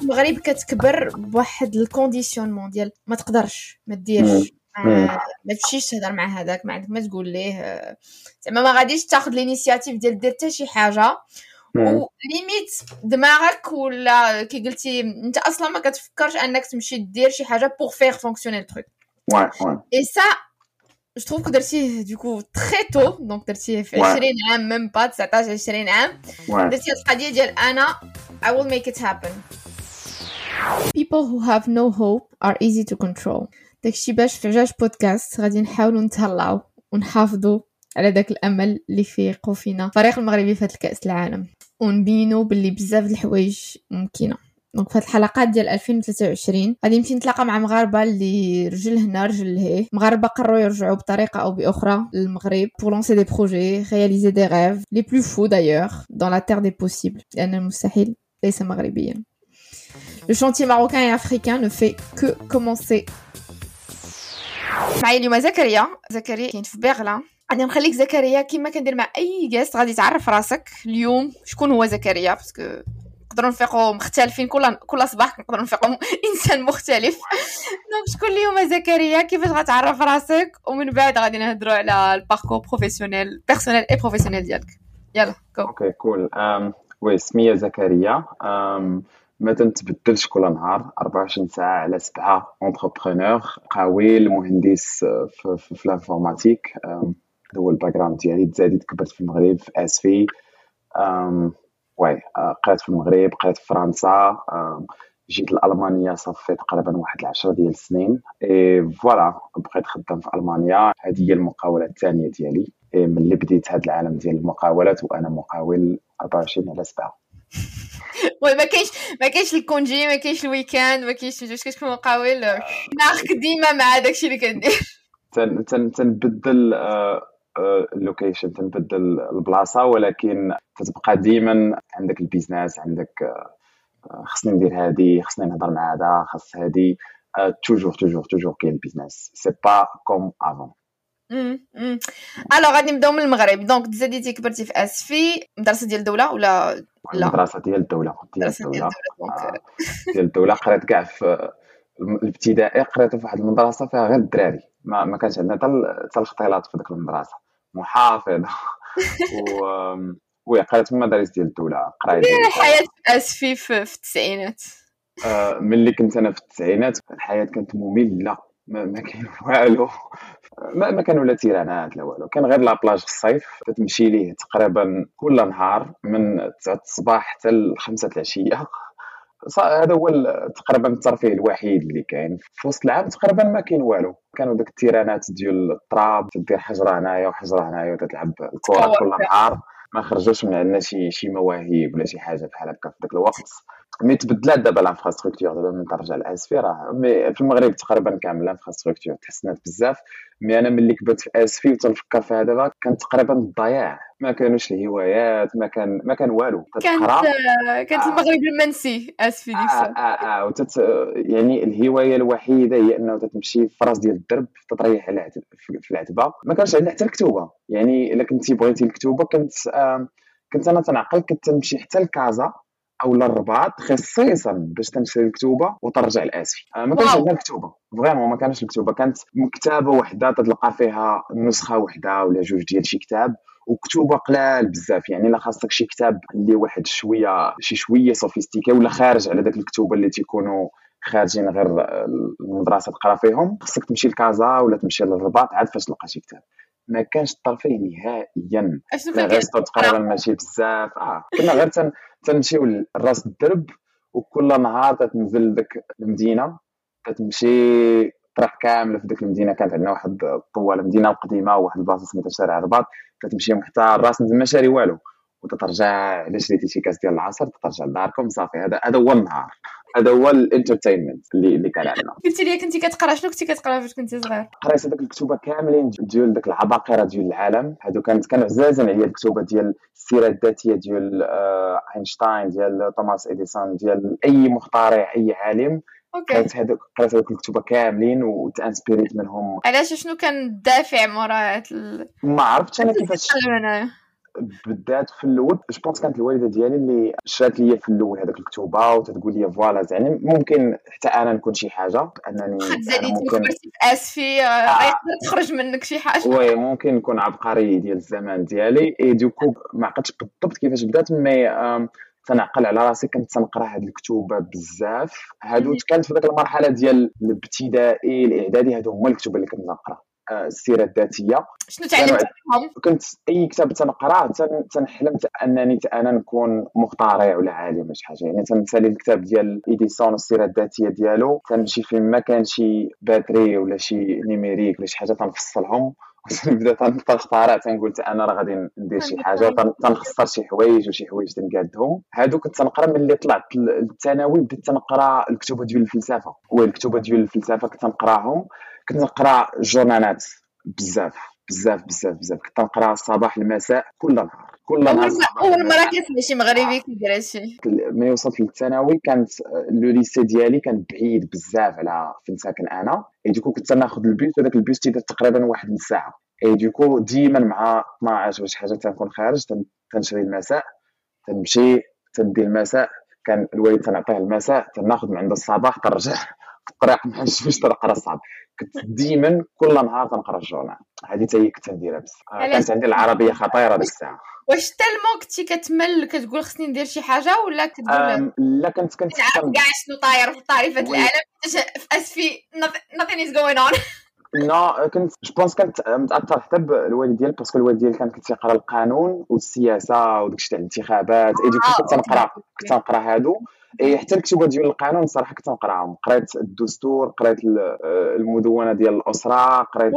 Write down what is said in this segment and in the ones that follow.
المغرب كتكبر بواحد ال conditionnement ديال ما تقدرش ما ديرش. ما تمشيش تهضر مع هذاك ما عندك ما تقول ليه زعما ما غاديش تاخذ l'initiative ديال دير حتى شي حاجة. و limite دماغك ولا كي قلتي أنت أصلا ما كتفكرش أنك تمشي دير شي حاجة pour faire fonctionner ال truc Ouais, ouais. et ça je trouve درتيه du coup très tôt donc درتيه في 20 عام même pas 19 20 عام. درتي القضية ديال أنا I will make it happen. People who have no hope are easy to control. داكشي باش في عجاج بودكاست غادي نحاولوا نتهلاو ونحافظوا على داك الأمل اللي فيقوا فينا الفريق المغربي في الكأس العالم. ونبينوا باللي بزاف الحوايج ممكنة. دونك في الحلقات ديال 2023 غادي نمشي نتلاقى مع مغاربة اللي رجل هنا رجل لهيه مغاربة قرروا يرجعوا بطريقة أو بأخرى للمغرب pour lancer des projets réaliser des rêves les plus fous d'ailleurs dans la terre des possibles. لأن المستحيل ليس مغربيا. Le chantier marocain et africain ne fait que commencer. معايا اليوم زكريا. زكريا كاين في بيغلا غادي نخليك زكريا كيما كندير مع أي guest غادي تعرف راسك اليوم شكون هو زكريا parce que نقدروا نفيقوا مختلفين. كل كل صباح نقدروا نفيقوا إنسان مختلف. donc شكون اليوم زكريا؟ كيفاش غتعرف راسك؟ ومن بعد غادي نهضروا على ال parcours professionnel personnel et professionnel ديالك. يلا je OK cool أم، oui سميتي زكريا. أم، ما تنتبدلش كل نهار؟ 24 ساعة على سبعة entrepreneur قاوي مهندس في, في, في أم، هذا هو ال background ديالي. تزاديت كبرت في المغرب في آسفي ouais أه، قريت في المغرب قريت في فرنسا. جيت لألمانيا صافي تقريبا واحد العشرة ديال السنين. et voilà بقيت خدام في ألمانيا. هذه هي المقاولة الثانية ديالي. إيه، ملي بديت هذا العالم ديال المقاولات وأنا مقاول 24 على 7 ما كاينش ما كاينش ال congé ما كاينش ال week-end ما كاينش فاش كتكون مقاول دماغك ديما مع داكشي اللي تن تنبدل ال location تنبدل البلاصه ولكن تتبقى ديما عندك ال business عندك خصني ندير هادي خصني نهضر مع هذا خص هادي toujours toujours toujours كاين ال business c'est pas comme avant alors غادي نبداو من المغرب. donc تزاديتي كبرتي في آسفي مدرسة ديال الدولة ولا لا؟ المدرسة ديال الدولة ديال مدرسة ديال الدولة. آه، ديال الدولة. قريت كاع في الابتدائي قريت في واحد المدرسة فيها غير الدراري. ما, ما كانش عندنا حتى ال- حتى الاختلاط في ديك المدرسة. محافظه و oui قريت في المدارس ديال الدولة. قرايت الحياة في اسفي في, في التسعينات. آه، ملي كنت أنا في التسعينات الحياة كانت مملة. ما, ما كاين والو. ما, ما كانوا لا تيرانات لا والو. كان غير la plage في الصيف. تمشي ليه تقريبا كل نهار من 9 الصباح حتى ل 5 العشية. هذا هو تقريبا الترفيه الوحيد اللي كاين. في وسط العام تقريبا ما كاين والو. كانوا داك التيرانات ديال التراب تدير حجرة هنايا وحجرة هنايا وتتلعب الكرة كل نهار. ما خرجوش من عندنا شي شي مواهب ولا شي حاجة بحال هكا في ذاك الوقت. mais تبدلات دابا ال infrastructure دابا من ترجع لاسفي راه mais في المغرب تقريبا كامل ال infrastructure تحسنات بزاف. mais أنا ملي كبرت في اسفي وتنفكر فيها دابا كان تقريبا الضياع. ما كانوش الهوايات ما كان ما كان والو. كانت تتقرأ. كانت آه. المغرب المنسي اسفي ديك آه الساعة آه آه وتت يعني الهواية الوحيدة هي إنه تتمشي في راس ديال الدرب تطريح على في في العتبة. ما كانش عندنا حتى الكتوبة. يعني إلا كنتي بغيتي الكتوبة كنت آه كنت أنا تنعقل كنت تمشي حتى لكازا. أو للرباط خصيصا باش تنشري الكتوبه وترجع لآسفي. آه ما كانش. عندنا الكتوبه vraiment ما كانش الكتوبه كانت مكتبة وحدة تلقى فيها نسخة وحدة ولا جوج ديال شي كتاب وكتوبة قلال بزاف. يعني إلا خاصك شي كتاب اللي واحد شوية شي شوية sophistiqué ولا خارج على داك الكتوبة اللي تيكونوا خارجين غير المدرسة تقرا فيهم خصك تمشي لكازا ولا تمشي للرباط عاد فاش تلقى شي كتاب. ما كانش الترفيه نهائيا. لا غير تقريبا ماشي بزاف. آه كنا غير تن... تنمشيو لراس الدرب وكل نهار تتنزل لديك المدينة كتمشي طريق كامله في ديك المدينة. كانت عندنا واحد الطوال مدينه قديمه وواحد البلاصه سميتها شارع الرباط. كتمشي حتى الراس ما شاري والو. وتترجع الا شريتي شي كاس ديال العصير تترجع لداركم. صافي هذا هذا هو النهار. هذا هو ال entertainment اللي اللي كان عندنا. قلتي لي كنتي كتقرا شنو كنتي كتقرا فاش كنتي صغير؟ قريت هذوك الكتوبه كاملين ديال داك العباقرة ديال العالم. هادو كانت كانوا عزازين عليا الكتوبه ديال السيرة الذاتية ديال آه، أينشتاين ديال توماس إديسون ديال أي مخترع أي عالم. OK. قريت هذوك قريت هذوك الكتوبه كاملين وتأنسبيريت منهم. علاش شنو كان الدافع مورا ما عرفتش أنا كيفاش بدات في الأول je pense كانت الوالدة ديالي اللي شرات لي في الأول هذاك الكتوبه وتقول لي voilà زعما ممكن حتى أنا نكون شي حاجة أنني ممكن آسفي آه، آه. تخرج منك شي حاجة. oui ممكن نكون عبقري ديال الزمان ديالي. et du coup ما عقلتش بالضبط كيفاش بدات mais تنعقل على راسي كنت تنقرأ هاد الكتوبه بزاف. هادو كانت في ذاك المرحلة ديال الابتدائي الإعدادي هادو هما الكتب اللي كنت نقرأ. السيرة الذاتية. شنو تعلمت منهم؟ كنت أي كتاب تنقرأ تنحلم أنني أنا نكون مخترع ولا عالم ولا شي حاجة. يعني تنسالي الكتاب ديال إيديسون السيره الذاتية ديالو. تنمشي فين ما كان شي batterie ولا شي numérique ولا شي حاجة تنفصلهم. نبدا تنخترع تنقول أنا راه غادي ندير شي حاجة تنخسر شي حوايج وشي حوايج تنقادهم. هادو كنت تنقرأ ملي طلعت. للثانوي بديت تنقرأ الكتب ديال الفلسفة. والكتب ديال الفلسفة كنت تنقرأهم. كنت نقرا جورنالات بزاف بزاف بزاف بزاف. كنت نقرا الصباح المساء كل نهار كل نهار أول مرة كنسمع شي مغربي كيدير هادشي. ملي وصلت للثانوي كانت le lycée ديالي كان بعيد بزاف على فين ساكن أنا. et du coup كنت ناخذ البيس وذاك البيس تيدير تقريبا واحد الساعة. et du coup ديما مع 12 ولا شي حاجة تنكون خارج تنشري المساء. تنمشي تندي المساء. كان الوالد تنعطيه المساء تناخذ من عند الصباح ترجع الطريق ما باش تقرا الصباح كنت ديما كل نهار تنقرأ الجورنال. هذه حتى هي كنت نديرها بس كانت عندي العربية خطيرة ديك الساعة واش تالمون كنتي كتمل؟ كتقول خصني ندير شي حاجة ولا كتقول لا كنت كنت كاع شنو طاير في طريفة العالم؟ اسفي nothing is going on. نو كنت جو كنت متاثر حتى بالوالد ديالي باسكو الوالد ديالي كان كيقرا القانون والسياسة وداكشي تاع الانتخابات اي دوك كنت نقرا كنت نقرا هادو. اي حتى الكتب ديال القانون صراحة كنت نقراهم قريت الدستور قريت المدونة ديال الأسرة قريت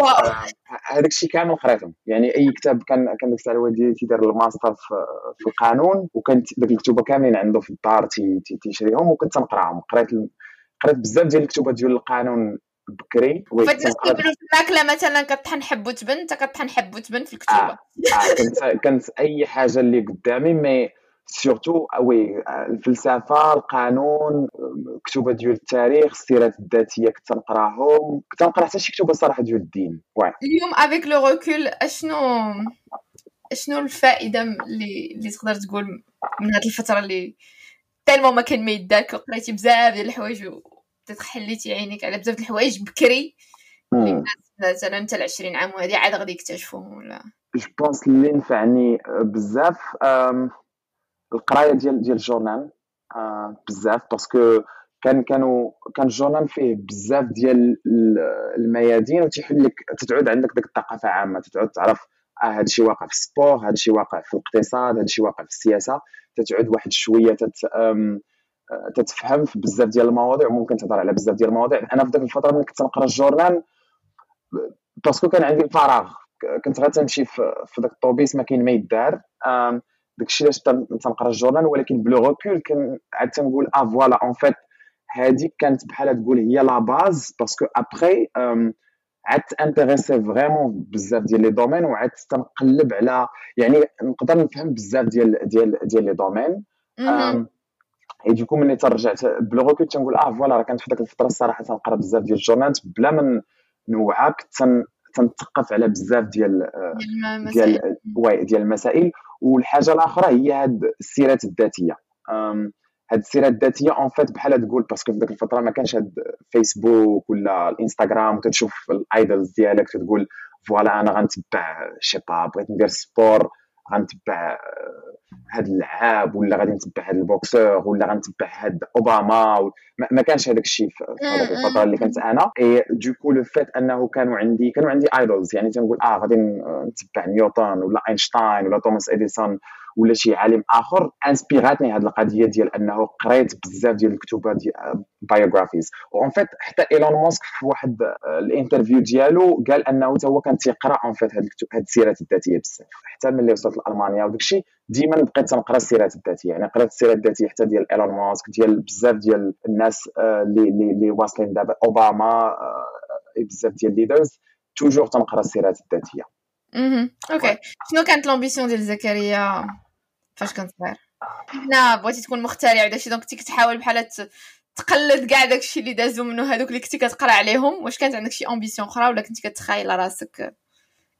هذاك الشيء كامل قريتهم. يعني أي كتاب كان كان الساعة الوالد ديالي تيدير الماستر في, في القانون وكانت ديك الكتب كاملين عنده في الدار تيشريهم وكنت نقراهم قريت قريت بزاف ديال الكتب ديال القانون بكري كيقولوا في الماكلة مثلا كطحن حب وتبن انت كطحن حب وتبن في الكتوبه آه. آه. كنت كنت أي حاجة اللي قدامي mais surtout oui الفلسفة القانون كتبة ديال التاريخ السيرات الذاتية كنت نقراهم كنت نقرا حتى شي كتب صراحة ديال الدين oui اليوم avec le recul اشنو أشنو الفائدة اللي اللي تقدر تقول من هذه الفترة اللي tellement ما كان ما يداك وقريتي بزاف ديال الحوايج حليتي عينيك على بزاف الحوايج بكري. مثلا انت ال 20 عام وهذه عاد غادي يكتشفوهم ولا؟ je pense اللي نفعني بزاف القراية ديال ديال الجورنال بزاف parce que كان كانوا كان الجورنال فيه بزاف ديال الميادين وتيحل لك تتعود عندك ديك الثقافة عامة تتعود تعرف آه هذا الشيء واقع في ال sport هذا الشيء واقع في الاقتصاد هذا الشيء واقع في السياسة تتعود واحد شوية تت تتفهم في بزاف ديال المواضيع وممكن تهضر على بزاف ديال المواضيع. أنا في ذاك الفترة ملي كنت نقرأ الجورنال parce que كان عندي الفراغ كنت غير تمشي في ذاك الطوبيس ما كاين ما يدار. داكشي علاش تنقرأ الجورنال ولكن plus recul كان عاد تنقول آه voilà en fait هذيك كانت بحال تقول هي la base parce que après عاد intéressé vraiment بزاف ديال les domaines وعاد تنقلب على يعني نقدر نفهم بزاف ديال ديال ديال les domaines. et du coup ملي ترجعت plus recul تنقول آه voilà راه كانت في ذاك الفترة الصراحه تنقرا بزاف ديال الجورنالات بلا من نوعك تنثقف على بزاف ديال ديال واي ديال المسائل والحاجة الاخرى هي هاد السيرات الذاتيه هاد السيرات الذاتيه en fait بحال تقول parce que في ذاك الفترة ما كانش هاد فيسبوك ولا الانستغرام وتشوف الايدلز ديالك تقول voilà أنا غنتبع شي با بغيت ندير sport غنتبع هاد اللعاب ولا غادي نتبع هاد ال boxeur ولا غنتبع هاد أوباما ما كانش هذاك الشيء في هذيك الفترة اللي كنت أنا. et du coup le fait أنه كانوا عندي كانوا عندي idols يعني تنقول آه غادي نتبع نيوتن ولا اينشتاين ولا توماس اديسون ولا شي عالم آخر inspiratني هذه القضية ديال أنه قريت بزاف ديال الكتب ديال biographies و en fait حتى إيلون ماسك في واحد ال interview ديالو قال أنه حتى هو كان تيقرأ en fait هذه السيرات الذاتية بزاف حتى ملي وصلت لألمانيا وداك الشيء ديما بقيت تنقرأ السيرات الذاتية. يعني قريت السيرات الذاتية حتى ديال إيلون ماسك ديال بزاف ديال الناس اللي اللي اللي واصلين دابا أوباما بزاف ديال leaders toujours تنقرأ السيرات الذاتية. أها okay. شنو كانت l'ambition ديال زكريا؟ فاش كنت صغير لا بغيتي تكون مخترع ولا شي donc كنتي كتحاول بحال تقلد كاع داكشي اللي دازو منو هذوك اللي كنتي كتقرا عليهم. واش كانت عندك شي ambition أخرى ولا كنتي كتخايل راسك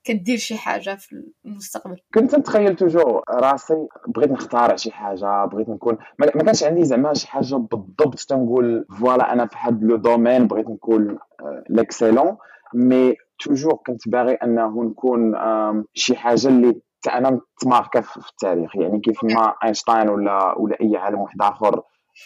كدير شي حاجة في المستقبل؟ كنت نتخيل toujours راسي بغيت نختار شي حاجة بغيت نكون ما كانش عندي زعما شي حاجة بالضبط تنقول voilà أنا في هذا le domaine بغيت نكون l'excellent mais toujours كنت باغي أنه نكون شي حاجة اللي أنا تماركا في التاريخ؟ يعني كيف ما أينشتاين ولا ولا أي عالم واحد آخر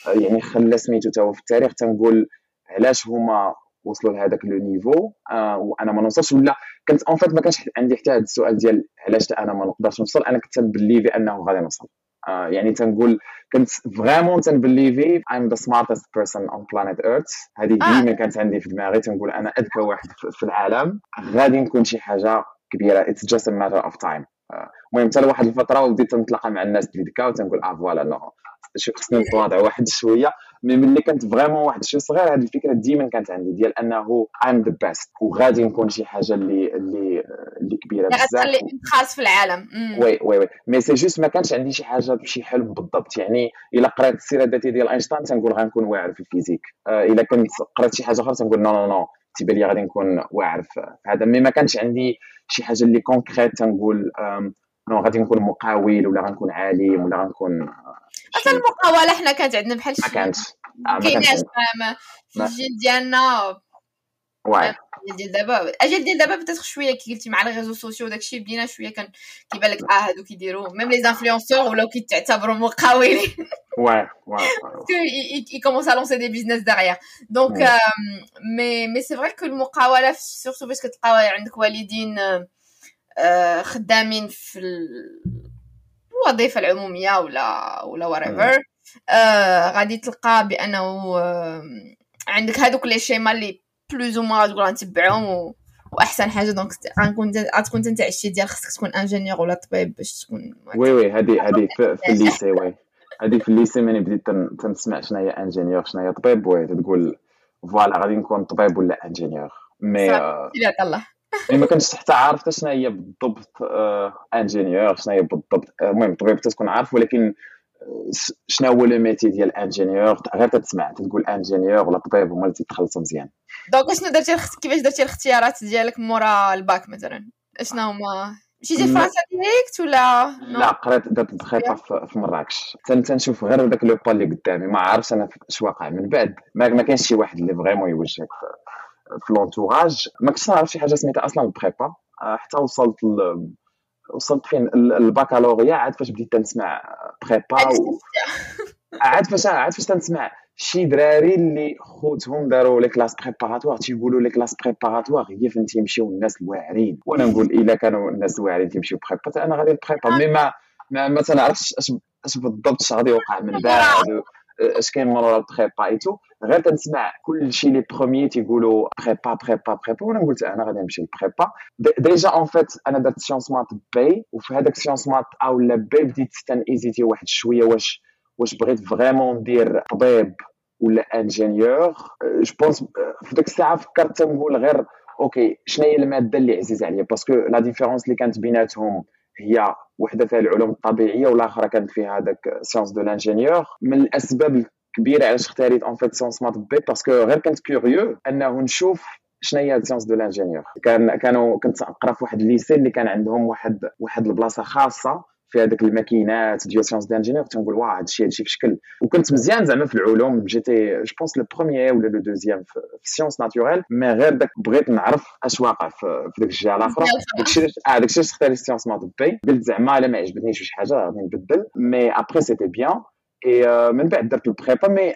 يعني خلى سميتو تا في التاريخ تنقول علاش هما وصلوا لهذاك le niveau؟ آه وأنا ما نوصلش ولا كنت en fait ما كانش عندي حتى هذا السؤال ديال علاش أنا ما نقدرش نوصل؟ أنا كنت تن believe ي أنه غادي نوصل. آه يعني تنقول كنت vraiment تن believe ي I'm the smartest person on planet Earth. هذه آه. ديما كانت عندي في دماغي تنقول أنا أذكى واحد في العالم. غادي نكون شي حاجة كبيرة. It's just a matter of time. آه، المهم حتى لواحد الفترة ولديت تنتلاقى مع الناس اللي ديكا وتنقول آه voilà non خصني نتواضع واحد شوية. mais ملي كنت vraiment واحد الشيء صغير هذه الفكرة ديما كانت عندي ديال أنه I'm the best وغادي نكون شي حاجة اللي اللي اللي كبيرة بزاف. غتخلي خاص في العالم. وي وي وي. مي سي جوست ما كانش عندي شي حاجة شي حلم بالضبط. يعني إلا قريت السيره الذاتيه ديال أينشتاين تنقول غنكون واعر في ال physique. آه، إلا كنت قريت شي حاجة أخرى تنقول non non non تيبان لي غادي نكون واعر في هذا mais ما كانش عندي شي حاجة اللي concret تنقول non غادي نكون مقاول ولا غنكون عالم ولا غنكون أصلا المقاولة حنا كانت عندنا بحال ما كانتش. ما كايناش في الجيل ديالنا واي ديال دابا أجل ديال دابا بدات شوية كي قلتي مع les réseaux sociaux داكشي بدينا شوية كان كيبان لك آه هادو كيديروا même les influenceurs ولاو كيتعتبروا مقاولين واي واي ils commencent à lancer des business derrière. Donc mais mais c'est vrai que المقاوله surtout فاش كتلقى عندك والدين خدامين في الوظيفه العموميه ولا ولا وريفر غادي تلقى بانه عندك هذوك les schémas اللي plus ou moins تقول غنتبعهم و... واحسن حاجة donc غنكون غتكون انت عشتي ديال خصك تكون ingénieur ولا طبيب باش تكون oui oui هذه هذه في, ال lycée oui هذه في ال lycée ملي بديت تنسمع شنو هي ingénieur شنو هي طبيب oui تقول voilà غادي نكون طبيب ولا ingénieur mais آه الله mais ما كنتش حتى عارف شنو هي بالضبط ingénieur شنو هي بالضبط المهم طبيب تكون عارف ولكن شنو هو le métier ديال ال ingénieur غير تسمع تقول ingénieur ولا طبيب هما اللي تخلصوا مزيان. donc شنو درتي كيفاش درتي الاختيارات ديالك مورا الباك مثلا؟ شنو هما؟ مشيتي لفرنسا direct ولا لا قريت درت prépa في مراكش. تنشوف غير داك le pas اللي قدامي. ما عارفش أنا اش واقع. من بعد ما كاينش شي واحد اللي vraiment يوجهك في l'entourage. ما كنتش نعرف شي حاجة سميتها أصلا ال prépa حتى وصلت وصلت فين؟ الباكالوريا عاد فاش بديت تنسمع prépa و... عاد فاش عاد فاش تنسمع شي دراري اللي خوتهم داروا les classes préparatoires تيقولوا les classes préparatoires هي فين تيمشيو الناس الواعرين. وأنا نقول إلا كانوا الناس الواعرين تيمشيو prépa أنا غادي prépa. mais ما ما, ما تنعرفش اش بالضبط إش غادي يوقع من بعد اش كاين مورا ال prépa et tout غير تنسمع كلشي les premiers تيقولوا prépa prépa prépa وأنا قلت أنا غادي نمشي لل prépa déjà en fait أنا درت sciences maths B وفي هذاك sciences maths A ولا B بديت hésiter واحد شوية واش واش بغيت vraiment ندير طبيب ولا ingénieur je pense في ديك الساعة فكرت تنقول غير OK شنو هي المادة اللي عزيزة عليا؟ parce que la différence اللي كانت بيناتهم هي وحدة فيها العلوم الطبيعية والاخرى كانت فيها هذاك sciences de l'ingénieur من الأسباب الكبيرة علاش اختاريت en fait sciences maths B parce que غير كنت curieux أنه نشوف شنو هي sciences de l'ingénieur كان كانوا كنت نقرا في واحد ال lycée اللي كان عندهم واحد واحد البلاصة خاصة في هذاك الماكينات ديال sciences d'ingénieur تنقول واه هادشي هادشي في شكل وكنت مزيان زعما في العلوم j'étais je pense le premier ولا le deuxième في sciences naturelles mais غير داك بغيت نعرف اش واقع في, ديك الجهة الأخرى. داكشي آه داكشي علاش اختاريت sciences maths B قلت زعما الا ما عجبتنيش شي حاجة غادي نبدل. mais après c'était bien اي من بعد درت ال prépa mais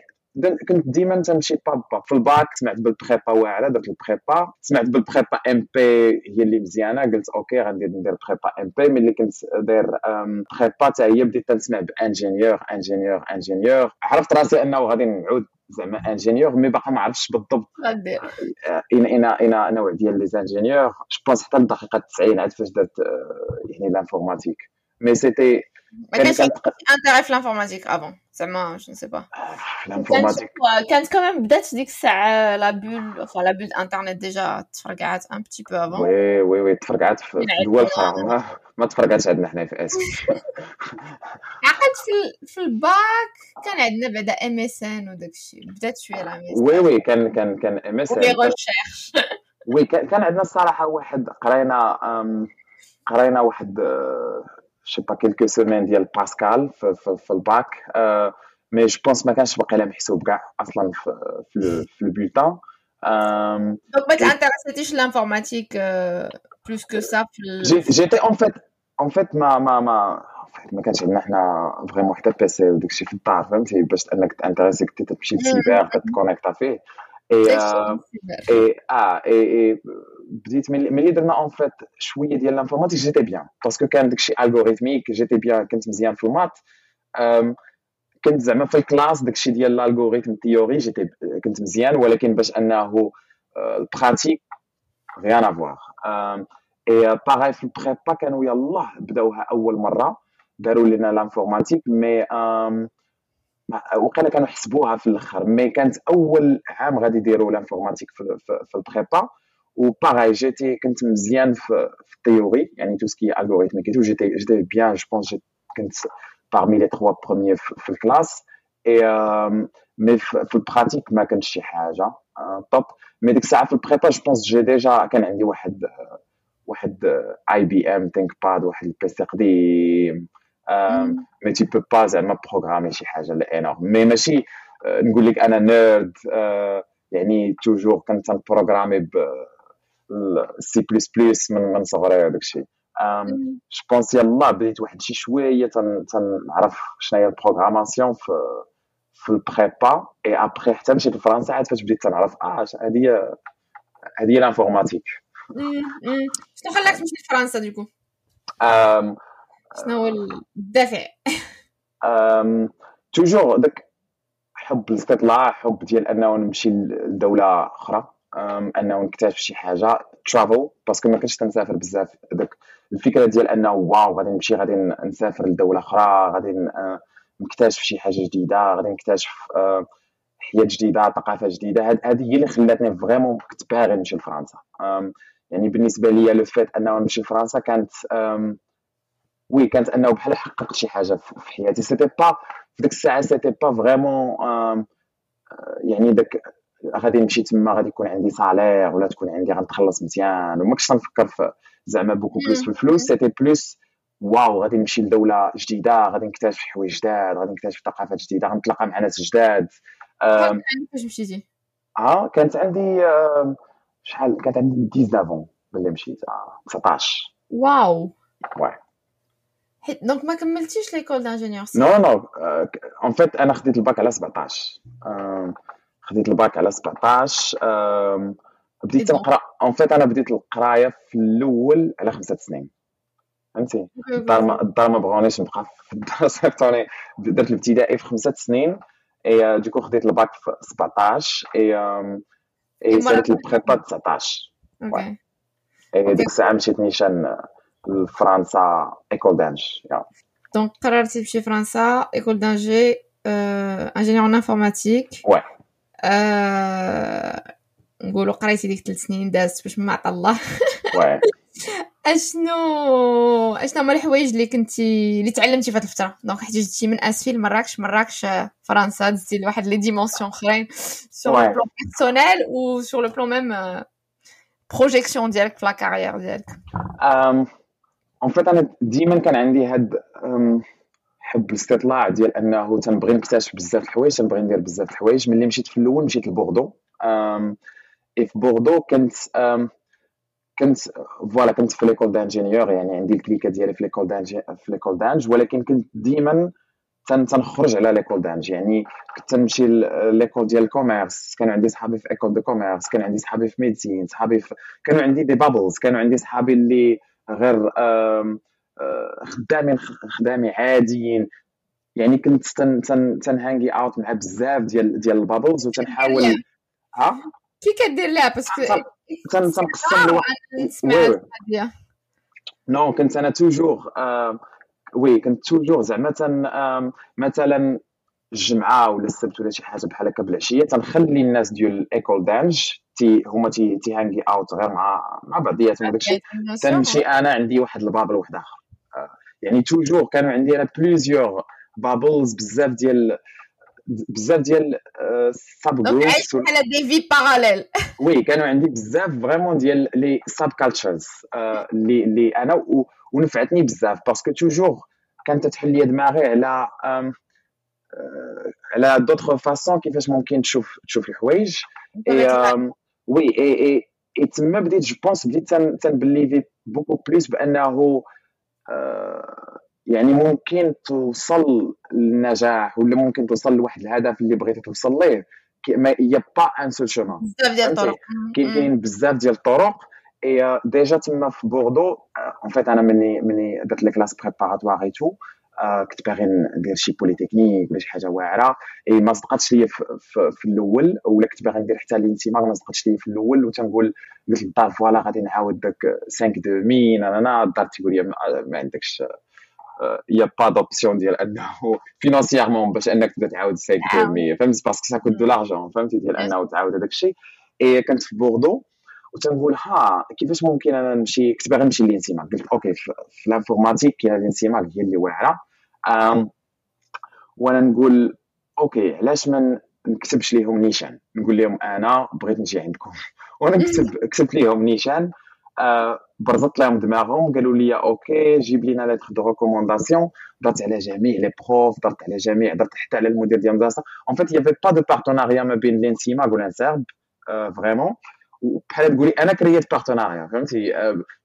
كنت ديما تمشي بابا في الباك سمعت بال prépa واعرة درت ال prépa سمعت بال prépa MP هي اللي مزيانة. قلت OK غندير ندير prépa MP ملي كنت داير prépa حتى هي بديت تنسمع ب ingénieur ingénieur ingénieur عرفت راسي أنه غادي نعود زعما ingénieur mais باقا ما عرفتش بالضبط. اين اين اين نوع ديال les ingénieurs je pense حتى الدقيقه 90 عاد فاش درت يعني l'informatique mais c'était ما كانش intérêt في l'informatique enfin زعما je ne sais pas كانت كمان بدات ديك الساعة la bulle la bulle internet déjà تفرقعات un petit peu enfin oui oui oui تفرقعات في دول أخرى ما تفرقعتش عندنا حنا في اسفي عقلت في في الباك كان عندنا بعدا MSN وداك الشيء بدات شوية لا oui oui كان كان كان MSN oui كان عندنا الصراحه واحد قرينا قرينا واحد je sais pas quelques semaines ديال باسكال في, في, في ال bac mais je pense ما كانش باقي لها محسوب كاع أصلا في في, في ال bulletin donc ما تانتريسيتيش l'informatique plus que ça j'étais en fait en fait ما ما ما ما كانش عندنا حنا vraiment حتى PC وداك الشيء في الدار فهمتي باش انك تانتريسي كنت تمشي للسيبر تتكونيكتا فيه اي اي آه اي بديت ملي درنا en fait شوية ديال l'informatique j'étais bien parce que كان داكشي algorithmique j'étais bien كنت مزيان في ال maths كنت زعما في ال classe داكشي ديال ال algorithme théorie j'étais كنت مزيان ولكن باش انه ال pratique rien à voir et pareil في ال prépa كانوا يلاه بداوها اول مره داروا لنا l'informatique mais وقيلا كانوا حسبوها في الأخر. mais كانت أول عام غادي يديروا l'informatique في, في, في ال prépa و pareil j'étais كنت مزيان في, في يعني tout ce qui est algorithmique tout j'étais j'étais bien je pense كنت parmi les trois premiers في ال classe et mais في ال pratique ما كانش شي حاجة. top mais ديك الساعة في ال prépa je pense j'ai déjà كان عندي واحد واحد IBM ThinkPad واحد ال PC قديم mais tu peux pas زعما programmer شي حاجة énorme mais ماشي نقول لك أنا nerd يعني toujours كنت نبروغرامي ب سي بلس بلس من من صغري وداك الشيء je pense يلا بديت واحد شي شوية تنعرف شنو هي ال programmation في في ال prépa et après حتى مشيت لفرنسا عاد فاش بديت تنعرف آه هذه هذه l'informatique شنو خلاك تمشي لفرنسا du coup شنو الدافع؟ toujours داك حب الاستطلاع حب ديال أنه نمشي لدولة أخرى. أنه نكتشف شي حاجة travel parce que ما كنتش تنسافر بزاف. داك الفكرة ديال أنه waouh غادي نمشي غادي نسافر لدولة أخرى غادي نكتشف شي حاجة جديدة غادي نكتشف حياة جديدة ثقافة جديدة. هذه هي اللي خلاتني vraiment كنت باغي نمشي لفرنسا. يعني بالنسبة لي le fait أنه نمشي لفرنسا كانت oui كانت انه بحال حققت شي حاجة في حياتي c'était pas في ديك الساعة c'était pas vraiment يعني داك غادي نمشي تما غادي يكون عندي salaire ولا تكون عندي غنتخلص مزيان. وما كنتش تنفكر في زعما beaucoup plus في الفلوس c'était plus waouh غادي نمشي لدولة جديدة غادي نكتشف حوايج جداد غادي نكتشف ثقافات جديدة غنتلاقى مع ناس جداد. فاش مشيتي؟ آه كانت عندي شحال كانت عندي 19 ملي مشيت 19 waouh. ouais donc ما كملتيش l'école d'ingénieur non non en fait أنا خديت الباك على 17 خديت الباك على 17 بديت نقرا en fait أنا بديت القراية في الأول على خمسة سنين. فهمتي؟ الدار ما الدار ما بغاونيش نبقى في الدراسه عرفتوني درت الابتدائي في خمسة سنين. et du coup خديت الباك في 17 اي اي سالت ال prépa 19 أوكي اي ديك الساعة مشيت نيشان لفرنسا école d'ing donc قررتي تمشي فرنسا école d'ingé ingénieur en informatique oui نقولوا قريتي ديك ثلاث سنين دازت باش ما عطى الله oui اشنو اشنو هما الحوايج اللي كنتي اللي تعلمتي في هذه الفترة donc حيت جيتي من اسفي لمراكش مراكش فرنسا دزتي لواحد les dimensions اخرين sur le plan personnel و sur le plan même projection ديالك في la carrière ديالك en fait أنا ديما كان عندي هاد حب الاستطلاع ديال أنه تنبغي نكتشف بزاف الحوايج تنبغي ندير بزاف الحوايج. ملي مشيت في الأول مشيت لبوردو. اي في بوردو كنت كنت voilà كنت في l'école d'ingénieur يعني عندي الكليكة ديالي في l'école d'ing في l'école d'ing ولكن كنت ديما تنخرج على l'école d'ing يعني كنت تنمشي l'école ديال ال commerce كانوا عندي صحابي في école de commerce كان عندي صحابي في médecine صحابي في كانوا عندي des bubbles كانوا عندي صحابي اللي غير خدامين خدامي عاديين. يعني كنت تن تن تن hang out مع بزاف ديال ديال ال bubbles وتنحاول ها؟ كي كدير لها parce que تنقسم الوقت. non كنت أنا toujours oui كنت toujours زعما مثلا الجمعه ولا السبت ولا شي حاجة بحال هكا بالعشية تنخلي الناس ديال école d'ing تي هما تي تي hang out غير مع مع بعضياتهم. داكشي تنمشي أنا عندي واحد ال bubble واحد آخر. يعني toujours كانوا عندي أنا plusieurs bubbles بزاف ديال بزاف ديال sub groups على des vies parallèles oui كانوا عندي بزاف vraiment ديال les subcultures اللي اللي أنا ونفعتني بزاف. parce que toujours كانت تحل لي دماغي على على d'autres façons كيفاش ممكن تشوف تشوف الحوايج. وي اي اي اي تما بديت je pense بديت تن believe beaucoup plus بأنه يعني ممكن توصل للنجاح ولا ممكن توصل لواحد الهدف اللي بغيتي توصل ليه. mais y a pas un seul chemin بزاف ديال الطرق. كاين بزاف ديال الطرق. et déjà تما في بوردو en fait أنا مني مني درت les classes préparatoires et tout كنت باغي ندير شي بوليتكنيك ولا شي حاجة واعرة. إي ما صدقاتش ليا في, الأول ولا كنت باغي ندير حتى ال ENSIMAG ما صدقاتش ليا في الأول. وتنقول قلت للدار voilà غادي نعاود داك 5 demi أنا الدار تيقول لي ما عندكش y a pas d'option ديال أنه financièrement باش أنك تبدا تعاود 5 demi فهمت؟ parce que ça coûte de l'argent فهمتي ديال أنه تعاود هذاك الشيء. إي كنت في بوردو وتنقول ها كيفاش ممكن أنا نمشي؟ كنت باغي نمشي ل ENSIMAG قلت OK في l'informatique كاين ال ENSIMAG هي اللي واعرة. وأنا نقول OK علاش ما نكتبش ليهم نيشان؟ نقول لهم أنا بغيت نجي عندكم. وأنا كتب كتبت ليهم نيشان. آه برزت لهم دماغهم قالوا لي OK جيب لينا lettres de recommandation درت على جميع les profs درت على جميع درت حتى على المدير ديال المدرسة. en fait y avait pas de partenariat ما بين l'ENSIMAG و ال ENSEIRB vraiment بحال تقولي أنا كريت partenariat فهمتي؟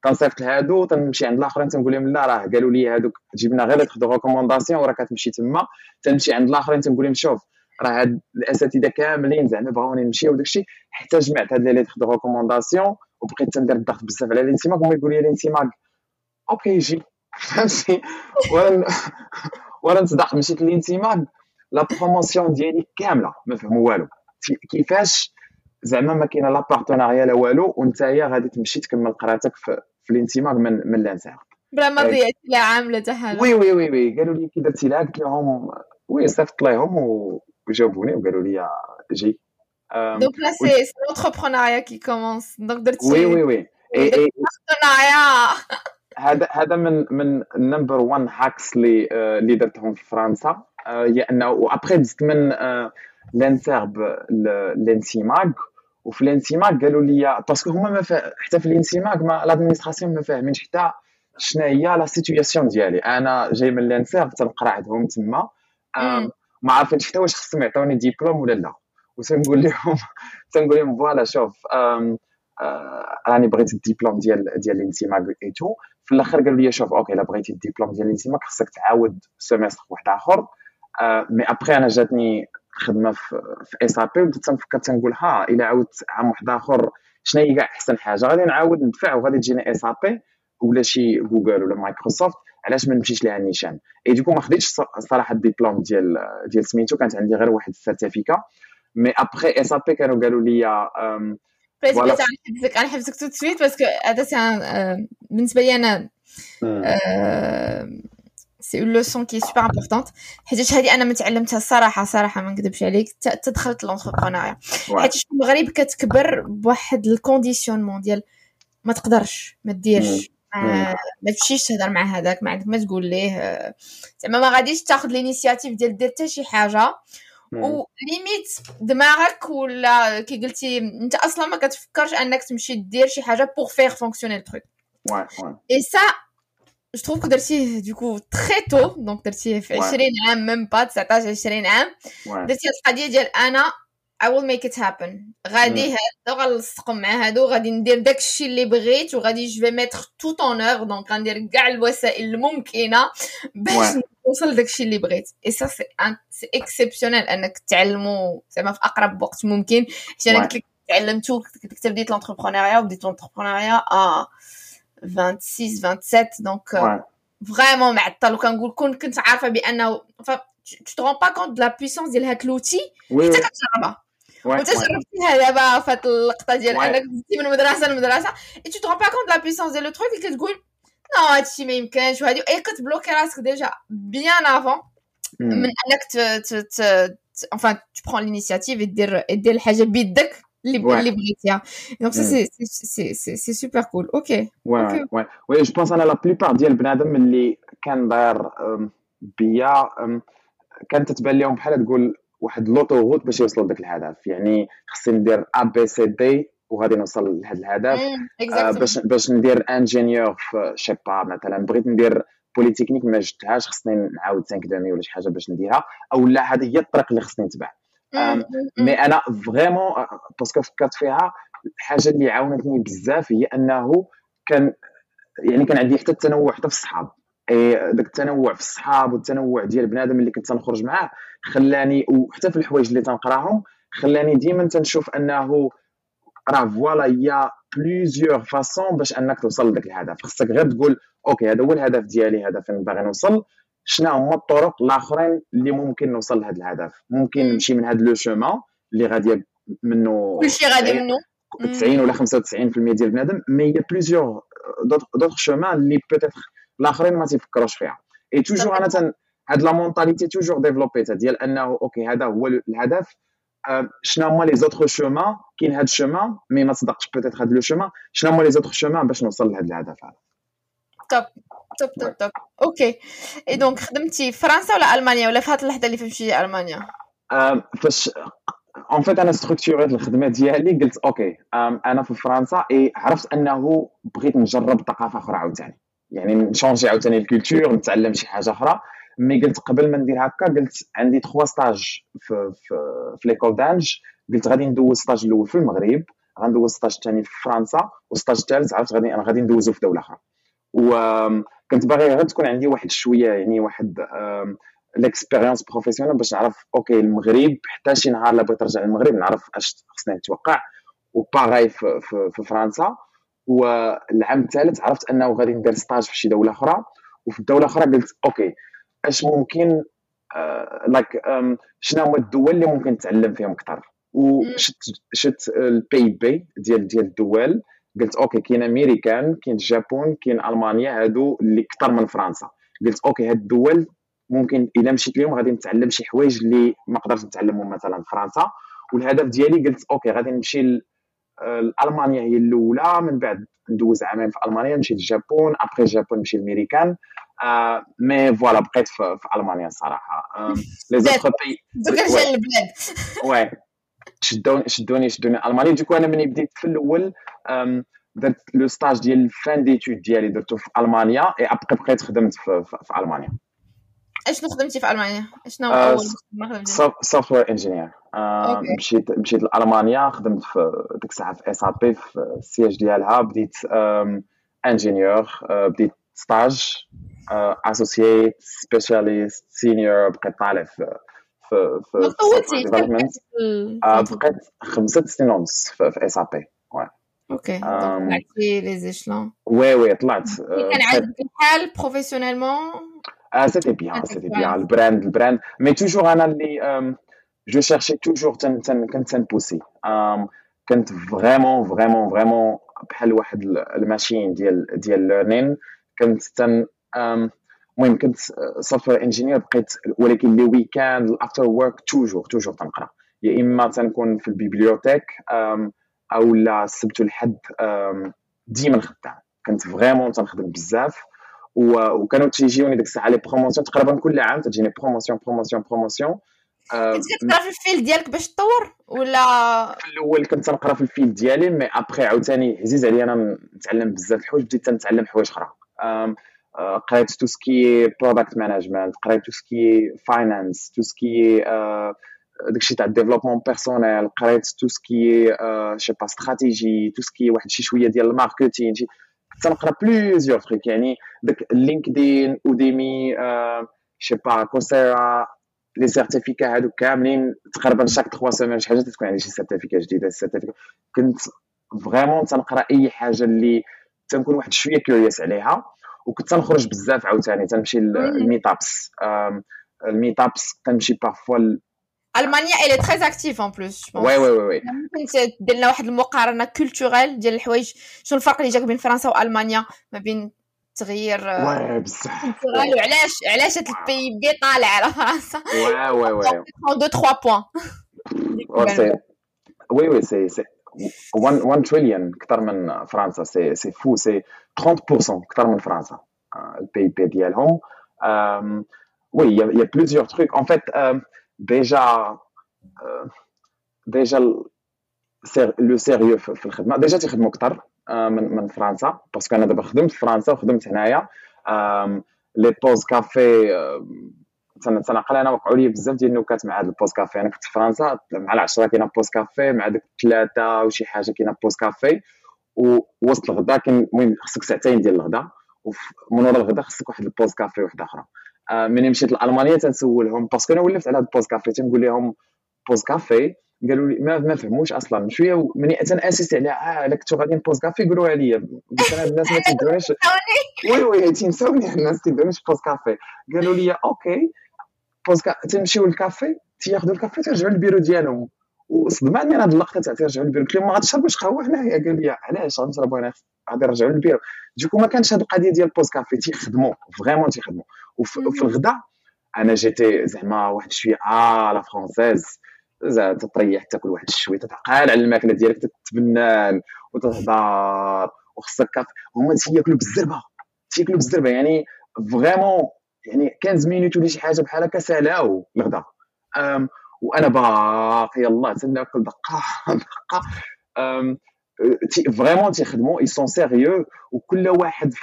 تنصيفط لهادو تنمشي عند الآخرين تنقول لهم لا راه قالوا لي هادوك جيب لينا lettres de recommandation وراه كتمشي تما. تنمشي عند الآخرين تنقول لهم شوف راه هاد الأساتذة كاملين زعما بغاوني نمشي وداكشي. حتى جمعت هاد les lettres de recommandation وبقيت تندير الضغط بزاف على ال ENSIMAG. وما يقول لي ال ENSIMAG OK جي فهمتي؟ وأنا وأنا نصدق مشيت ل ENSIMAG la promotion ديالي كاملة ما فهموا والو. كيفاش زعما ما كاينة لا partenariat لا والو وانتيا غادي تمشي تكمل قراءتك في, في ال ENSIMAG من من l'ENSEIRB بلا ما ضيعتي لا عام لا حتى oui oui oui oui. قالوا لي كي درتي لها قلت لهم وي صيفط لهم وجاوبوني وقالوا لي جي là, c'est l'entrepreneuriat qui commence. Donc, oui, oui, oui. Et, et partenariat. هذا هذا من من ال number 1 hacks اللي اللي درتهم في فرنسا. هي انه وأبخي دزت من l'ENSEIRB ل ENSIMAG وفي ال ENSIMAG قالوا لي parce que هما ما حتى في ال ENSIMAG ما l'administration ما فاهمينش حتى شنو هي la situation ديالي. أنا جاي من l'ENSEIRB تنقرا عندهم تما. ما عارفينش حتى واش خصهم يعطوني ديبلوم ولا لا. وتنقول لهم تنقول لهم voilà شوف راني بغيت الدبلوم ديال ديال et tout في الآخر قالوا لي شوف OK إلا بغيتي الدبلوم ديال ال ENSIMAG خصك تعاود semestre واحد آخر. mais après أنا جاتني خدمة في في SAP وبديت تنفكر تنقول ها إلا عاودت عام واحد آخر شنو هي كاع أحسن حاجة؟ غادي نعاود ندفع وغادي تجيني SAP ولا شي جوجل ولا مايكروسوفت علاش ما نمشيش ليها نيشان؟ et du coup ما خديتش صراحة الدبلوم ديال ديال سميتو كانت عندي غير واحد ال certificat mais après SAP كانوا قالوا لي بغيت بغيت نحبسك أنا حبسك tout de suite parce que هذا c'est بالنسبة لي أنا c'est une leçon qui est super importante حيت هذه أنا ما تعلمتها الصراحه صراحة ما نكذبش عليك تدخلت l'entrepreneuriat حيت في المغرب كتكبر بواحد ال conditionnement ديال ما تقدرش ما ديرش ما, ما تمشيش تهضر مع هذاك ما عندك ما تقول ليه زعما ما غاديش تاخذ l'initiative ديال دير حتى شي حاجة و limite دماغك ولا كي قلتي انت أصلا ما كتفكرش انك تمشي دير شي حاجة pour faire fonctionner ال trucs et ça je trouve que درتيه du coup très tôt donc درتيه في 20 عام même pas 19 20 عام درتي هاد القضية ديال أنا I will make it happen. غادي هادو غنلصقهم مع هادو غادي ندير داكشي اللي بغيت وغادي je vais mettre tout en œuvre donc غندير كاع الوسائل الممكنه باش توصل داكشي اللي بغيت et ça c'est c'est exceptionnel انك تعلمو زعما في اقرب وقت ممكن حيت أنا قلت لك تعلمتو كنت بديت l'entrepreneuriat وبديت l'entrepreneuriat آه 26 27 donc vraiment معطل وكنقول كون كنت عارفه بانه tu te rends pas compte de la puissance ديال هاد l'outil حتى كتجربها وانت جربتيها دابا في هاد اللقطه ديال انك تجي من المدرسة للمدرسه et tu te rends pas compte la puissance ديال le truc اللي كتقول non هادشي ما يمكنش وهادي اي كتبلوكي راسك déjà bien avant من انك ت ت ت enfin tu prends l'initiative et دير دير الحاجة بيدك اللي اللي بغيتيها donc c'est c'est c'est c'est super cool okay oui oui oui je pense أنا la plupart ديال بنادم اللي كان داير بيا كانت تتبان لهم بحال تقول واحد l'autoroute باش يوصل لذاك الهدف. يعني خصني ندير A B C D وغادي نوصل لهذا الهدف. آه باش باش ندير ingénieur في je sais pas مثلا بغيت ندير بوليتكنيك ما جدتهاش خصني نعاود 5 demi ولا شي حاجة باش نديرها أو لا هذه هي الطريق اللي خصني نتبع. mais أنا vraiment parce que فكرت فيها الحاجة اللي عاونتني بزاف هي أنه كان يعني كان عندي حتى التنوع حتى في الصحاب. داك التنوع في الصحاب والتنوع ديال بنادم اللي كنت تنخرج معاه خلاني وحتى في الحوايج اللي تنقراهم خلاني ديما تنشوف أنه راه voilà y a plusieurs façons باش أنك توصل لذاك الهدف. خصك غير تقول okay هذا هو الهدف ديالي هذا فين باغي نوصل. شنو هما الطرق الآخرين اللي ممكن نوصل لهذا الهدف؟ ممكن نمشي من هذا le chemin اللي غادي منه كلشي غادي منه 90 ولا 95% ديال بنادم mais y a plusieurs d'autres chemins اللي peut-être الآخرين ما تيفكروش فيها. et toujours أنا تن هاد la mentalité toujours développيتها ديال أنه okay هذا هو الهدف. شنو هما les autres chemins كاين هاد ال chemin mais ما تصدقش peut-être هاد le chemin شنو هما les autres chemins باش نوصل لهاد الهدف هذا؟ top top top top okay et donc خدمتي في فرنسا ولا المانيا ولا في هاد اللحظه اللي فهمتي المانيا فاش en fait أنا structurيت الخدمه ديالي قلت okay أنا في فرنسا اي عرفت أنه بغيت نجرب ثقافة أخرى عاوتاني. يعني نchangي عاوتاني ال culture نتعلم شي حاجة أخرى. mais قلت قبل ما ندير هكا قلت عندي trois stages في في, في l'école d'ing قلت غادي ندوز stage الأول في المغرب غندوز stage الثاني في فرنسا وال stage الثالث عرفت غادي أنا غادي ندوزو في دولة أخرى. وكنت باغي غير تكون عندي واحد شوية يعني واحد l'expérience professionnelle باش نعرف okay المغرب حتى شي نهار لا بغيت نرجع للمغرب نعرف أش خصني نتوقع. ou pareil في, في, في فرنسا. والعام الثالث عرفت أنه غادي ندير stage في شي دولة أخرى. وفي الدولة الاخرى قلت okay أش ممكن uh, like, um, شنو هما الدول اللي ممكن نتعلم فيهم أكثر؟ وشت شت ال PIB ديال ديال الدول. قلت okay كاين أمريكان كاين الجابون كاين ألمانيا هادو اللي أكثر من فرنسا. قلت okay هاد الدول ممكن إلا مشيت لهم غادي نتعلم شي حوايج اللي ما قدرتش نتعلمهم مثلا فرنسا. والهدف ديالي قلت okay غادي نمشي ألمانيا هي الأولى من بعد ندوز عامين في ألمانيا نمشي للجابون ابخي الجابون نمشي للميريكان آه mais voilà بقيت في, في ألمانيا الصراحه les autres pays donc رجال البلاد. oui شدوني شدوني شدوني. المانيا du coup أنا ملي بديت في الأول درت le stage ديال ال fin d'études ديالي درتو في ألمانيا إي أبقي بقيت خدمت في, في, في ألمانيا. أشنو خدمتي في ألمانيا؟ أشنو أول software engineer مشيت مشيت لألمانيا خدمت في ديك الساعة في SAP في ال siège ديالها بديت ingénieur بديت stage associate specialist senior بقيت طالع في في في développement بقيت خمسة سنين ونص في SAP okay طلعتي les échelons oui oui طلعت كان عاجبك الحال professionnellement Ah, c'était bien, c'était bien. Le brand, le brand. Mais toujours, أنا, euh, je cherchais toujours كنت تنpousser كنت vraiment vraiment vraiment بحال واحد ال machine ديال ديال learning كنت تن المهم كنت software engineer بقيت ولكن les weekends ال after work toujours toujours تنقرأ. يا إما تنكون في ال bibliothèque أو لا السبت والحد ديما خدام كنت vraiment تنخدم بزاف. وكانوا تيجيوني ديك الساعة les promotions تقريبا كل عام تجيني promotion promotion promotion كنت كتقرأ في ال field ديالك باش تطور؟ ولا؟ في الأول كنت تنقرأ في ال field ديالي mais après عاوتاني عزيز عليا أنا نتعلم بزاف الحوايج بديت تنتعلم حوايج أخرى. قريت tout ce qui product management قريت tout ce qui finance tout ce qui داكشي تاع ال développement personnel قريت tout ce qui je sais pas stratégie tout ce qui واحد شي شوية ديال ال marketing تنقرا plusieurs trucs يعني داك LinkedIn Udemy je sais pas Coursera les certificats هادو كاملين تقريبا chaque 3 semaines شي حاجة تكون عندي شي certificat جديدة certificat كنت vraiment تنقرا أي حاجة اللي تنكون واحد شوية curious عليها. وكنت تنخرج بزاف عاوتاني تنمشي ال meetups الميتابس تنمشي parfois ألمانيا elle est très active en plus oui oui oui ممكن دير لنا واحد المقارنة culturelle ديال الحوايج. شنو الفرق اللي جاك بين فرنسا وألمانيا؟ ما بين تغيير oui بزاف. وعلاش؟ علاش هاد ال PIB طالع على فرنسا؟ oui oui oui de 3 points oui oui c'est c'est 1 تريليون أكثر من فرنسا. c'est c'est faut c'est 30% أكثر من فرنسا ال PIB ديالهم oui y a plusieurs trucs en fait déjà déjà le sérieux في الخدمه déjà تيخدموا أكثر من من فرنسا parce que أنا دابا خدمت في فرنسا وخدمت هنايا les pauses café تنقل أنا وقعوا لي بزاف ديال النكات مع هذا ال pause café أنا كنت في فرنسا مع العشره كاينة pause café مع ديك الثلاثه وشي حاجة كاينة pause café ووسط الغدا كاين المهم خصك ساعتين ديال الغدا ومن ورا الغدا خصك واحد ال pause café وحده أخرى. آه، ملي مشيت لألمانيا تنسولهم parce que أنا ولفت على هذا ال pause café تنقول لهم pause café قالوا لي ما ما فهموش أصلا. شوية ملي تناسست عليها آه الا كنتو غاديين pause café؟ قولوها لي قلت أنا الناس ما تيدونيش oui oui تينساوني الناس تيدونيش pause café. قالوا لي OK pause café تيمشيو لل café تياخذوا الكافي تيرجعوا للبيرو ديالهم. وصدماني أنا هاد اللقطة تاع تيرجعوا للبيرو قلت لهم ما غاتشربوش قهوه هنايا قال لي علاش غنشربوا هنا غادي نرجعوا لل bureau. donc ما كانش هاد القضية ديال pause café تيخدموا vraiment تيخدموا وفي الغدا أنا جيتي زعما واحد شوية آه à la française تطيح تاكل واحد الشويه تتعقل على الماكلة ديالك تتبنان وتهضر وخصك هما تياكلوا بالزربة تياكلوا بالزربة يعني vraiment يعني 15 minutes ولا شي حاجة بحال هكا سالاو الغدا. وأنا باقي يلاه تناكل دقة دقة. vraiment تيخدموا ils sont sérieux وكل واحد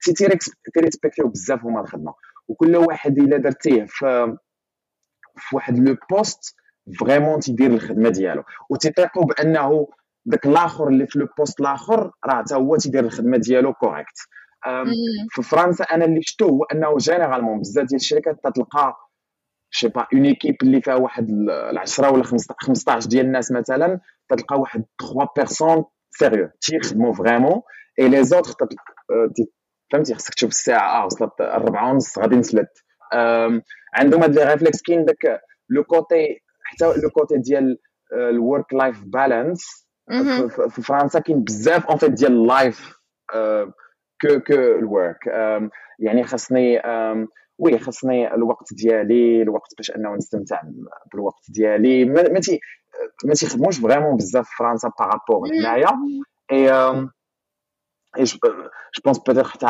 في تي respecter يو بزاف هما الخدمه وكل واحد إلا درتيه في في واحد le poste vraiment تيدير الخدمة ديالو. وتيثيقوا بأنه داك الآخر اللي في le poste الآخر راه حتى هو تيدير الخدمة ديالو correcte في فرنسا أنا اللي شفتو هو أنه généralement بزاف ديال الشركات تتلقى je sais pas une équipe اللي فيها واحد 10 ولا 15 ديال الناس مثلا تلقى واحد 3 personnes sérieux تيخدموا vraiment et les autres فهمتي؟ خصك تشوف الساعة آه وصلت الربعه ونص غادي نسلت. عندهم هاد les réflexes كاين داك le côté حتى le côté ديال ال work life balance في فرنسا كاين بزاف en fait ديال ال life que que ال work يعني خاصني oui خاصني الوقت ديالي الوقت باش انه نستمتع بالوقت ديالي. ما تي ما تيخدموش vraiment بزاف في فرنسا par rapport هنايا. et et je pense peut-être حتى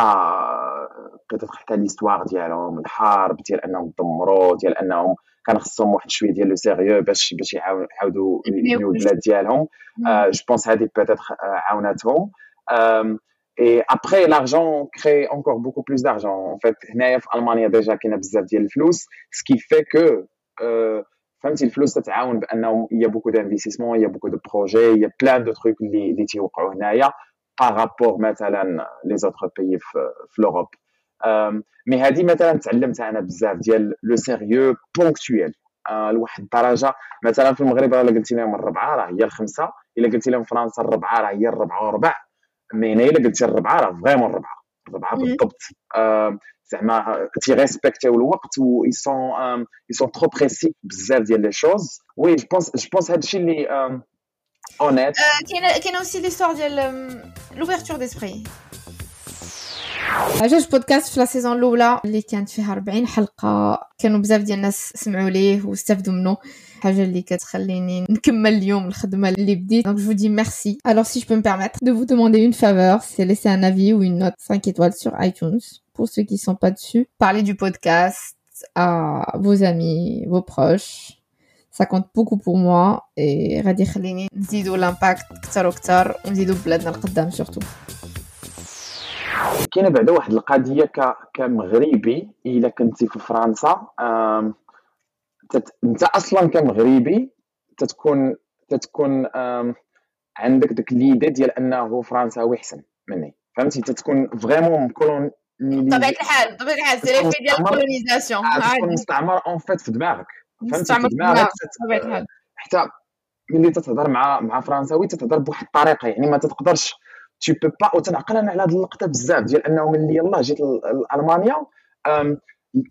peut-être حتى l'histoire ديالهم الحرب ديال انهم تدمروا ديال انهم كان خصهم واحد شوية ديال le sérieux باش باش يعاودوا يبنيو البلاد ديالهم. je pense هذه peut-être عاوناتهم Et après, l'argent crée encore beaucoup plus d'argent. En fait, هنايا في المانيا déjà كاينة بزاف ديال الفلوس ce qui fait que فهمتي الفلوس تتعاون بانه il y a beaucoup d'investissement, il y a beaucoup de projets, il y a plein de trucs اللي اللي تيوقعوا هنايا par rapport مثلا les autres pays في, في l'Europe mais هذه مثلا تعلمتها أنا بزاف ديال le sérieux ponctuel لواحد الدرجه مثلا في المغرب راه قلتي لهم الربعه راه هي الخمسه الا قلتي لهم فرنسا الربعه راه هي الربعه وربع mais هنا الا قلتي الربعة راه vraiment الربعة الربعة بالضبط. زعما تي respecter يو الوقت و ils sont ils sont trop précis بزاف ديال les choses oui je pense je pense هادشي اللي honnête كاينة كاينة aussi l'histoire ديال l'ouverture d'esprit عجاج بودكاست في لا سيزون الاولى اللي كانت فيها 40 حلقه كانوا بزاف ديال الناس سمعوا ليه واستفدوا منه حاجه اللي كتخليني نكمل اليوم الخدمه اللي بديت donc je vous dis merci alors si je peux me permettre de vous demander une faveur c'est laisser un avis ou une note 5 étoiles sur iTunes pour ceux qui sont pas dessus parler du podcast à vos amis vos proches ça compte beaucoup pour moi et غادي يخليني نزيدوا لامباكت اكثر واكثر ونزيدوا بلادنا القدام surtout كاينة بعدا واحد القضية كمغربي إلا كنتي في فرنسا تت... أنت أصلا كمغربي تتكون تتكون عندك ديك l'idée ديال أنه فرنساوي احسن مني. فهمتي؟ تتكون vraiment colon بطبيعة الحال بطبيعة الحال c'est l'effet ديال la colonisation. تكون مستعمر en fait في دماغك. فهمتي؟ في دماغك بطبيعة الحال. حتى ملي تتهضر مع مع فرنساوي تتهضر بواحد الطريقة يعني ما تقدرش tu peux pas وتنعقل أنا على هذه اللقطة بزاف ديال أنه ملي يلاه جيت لألمانيا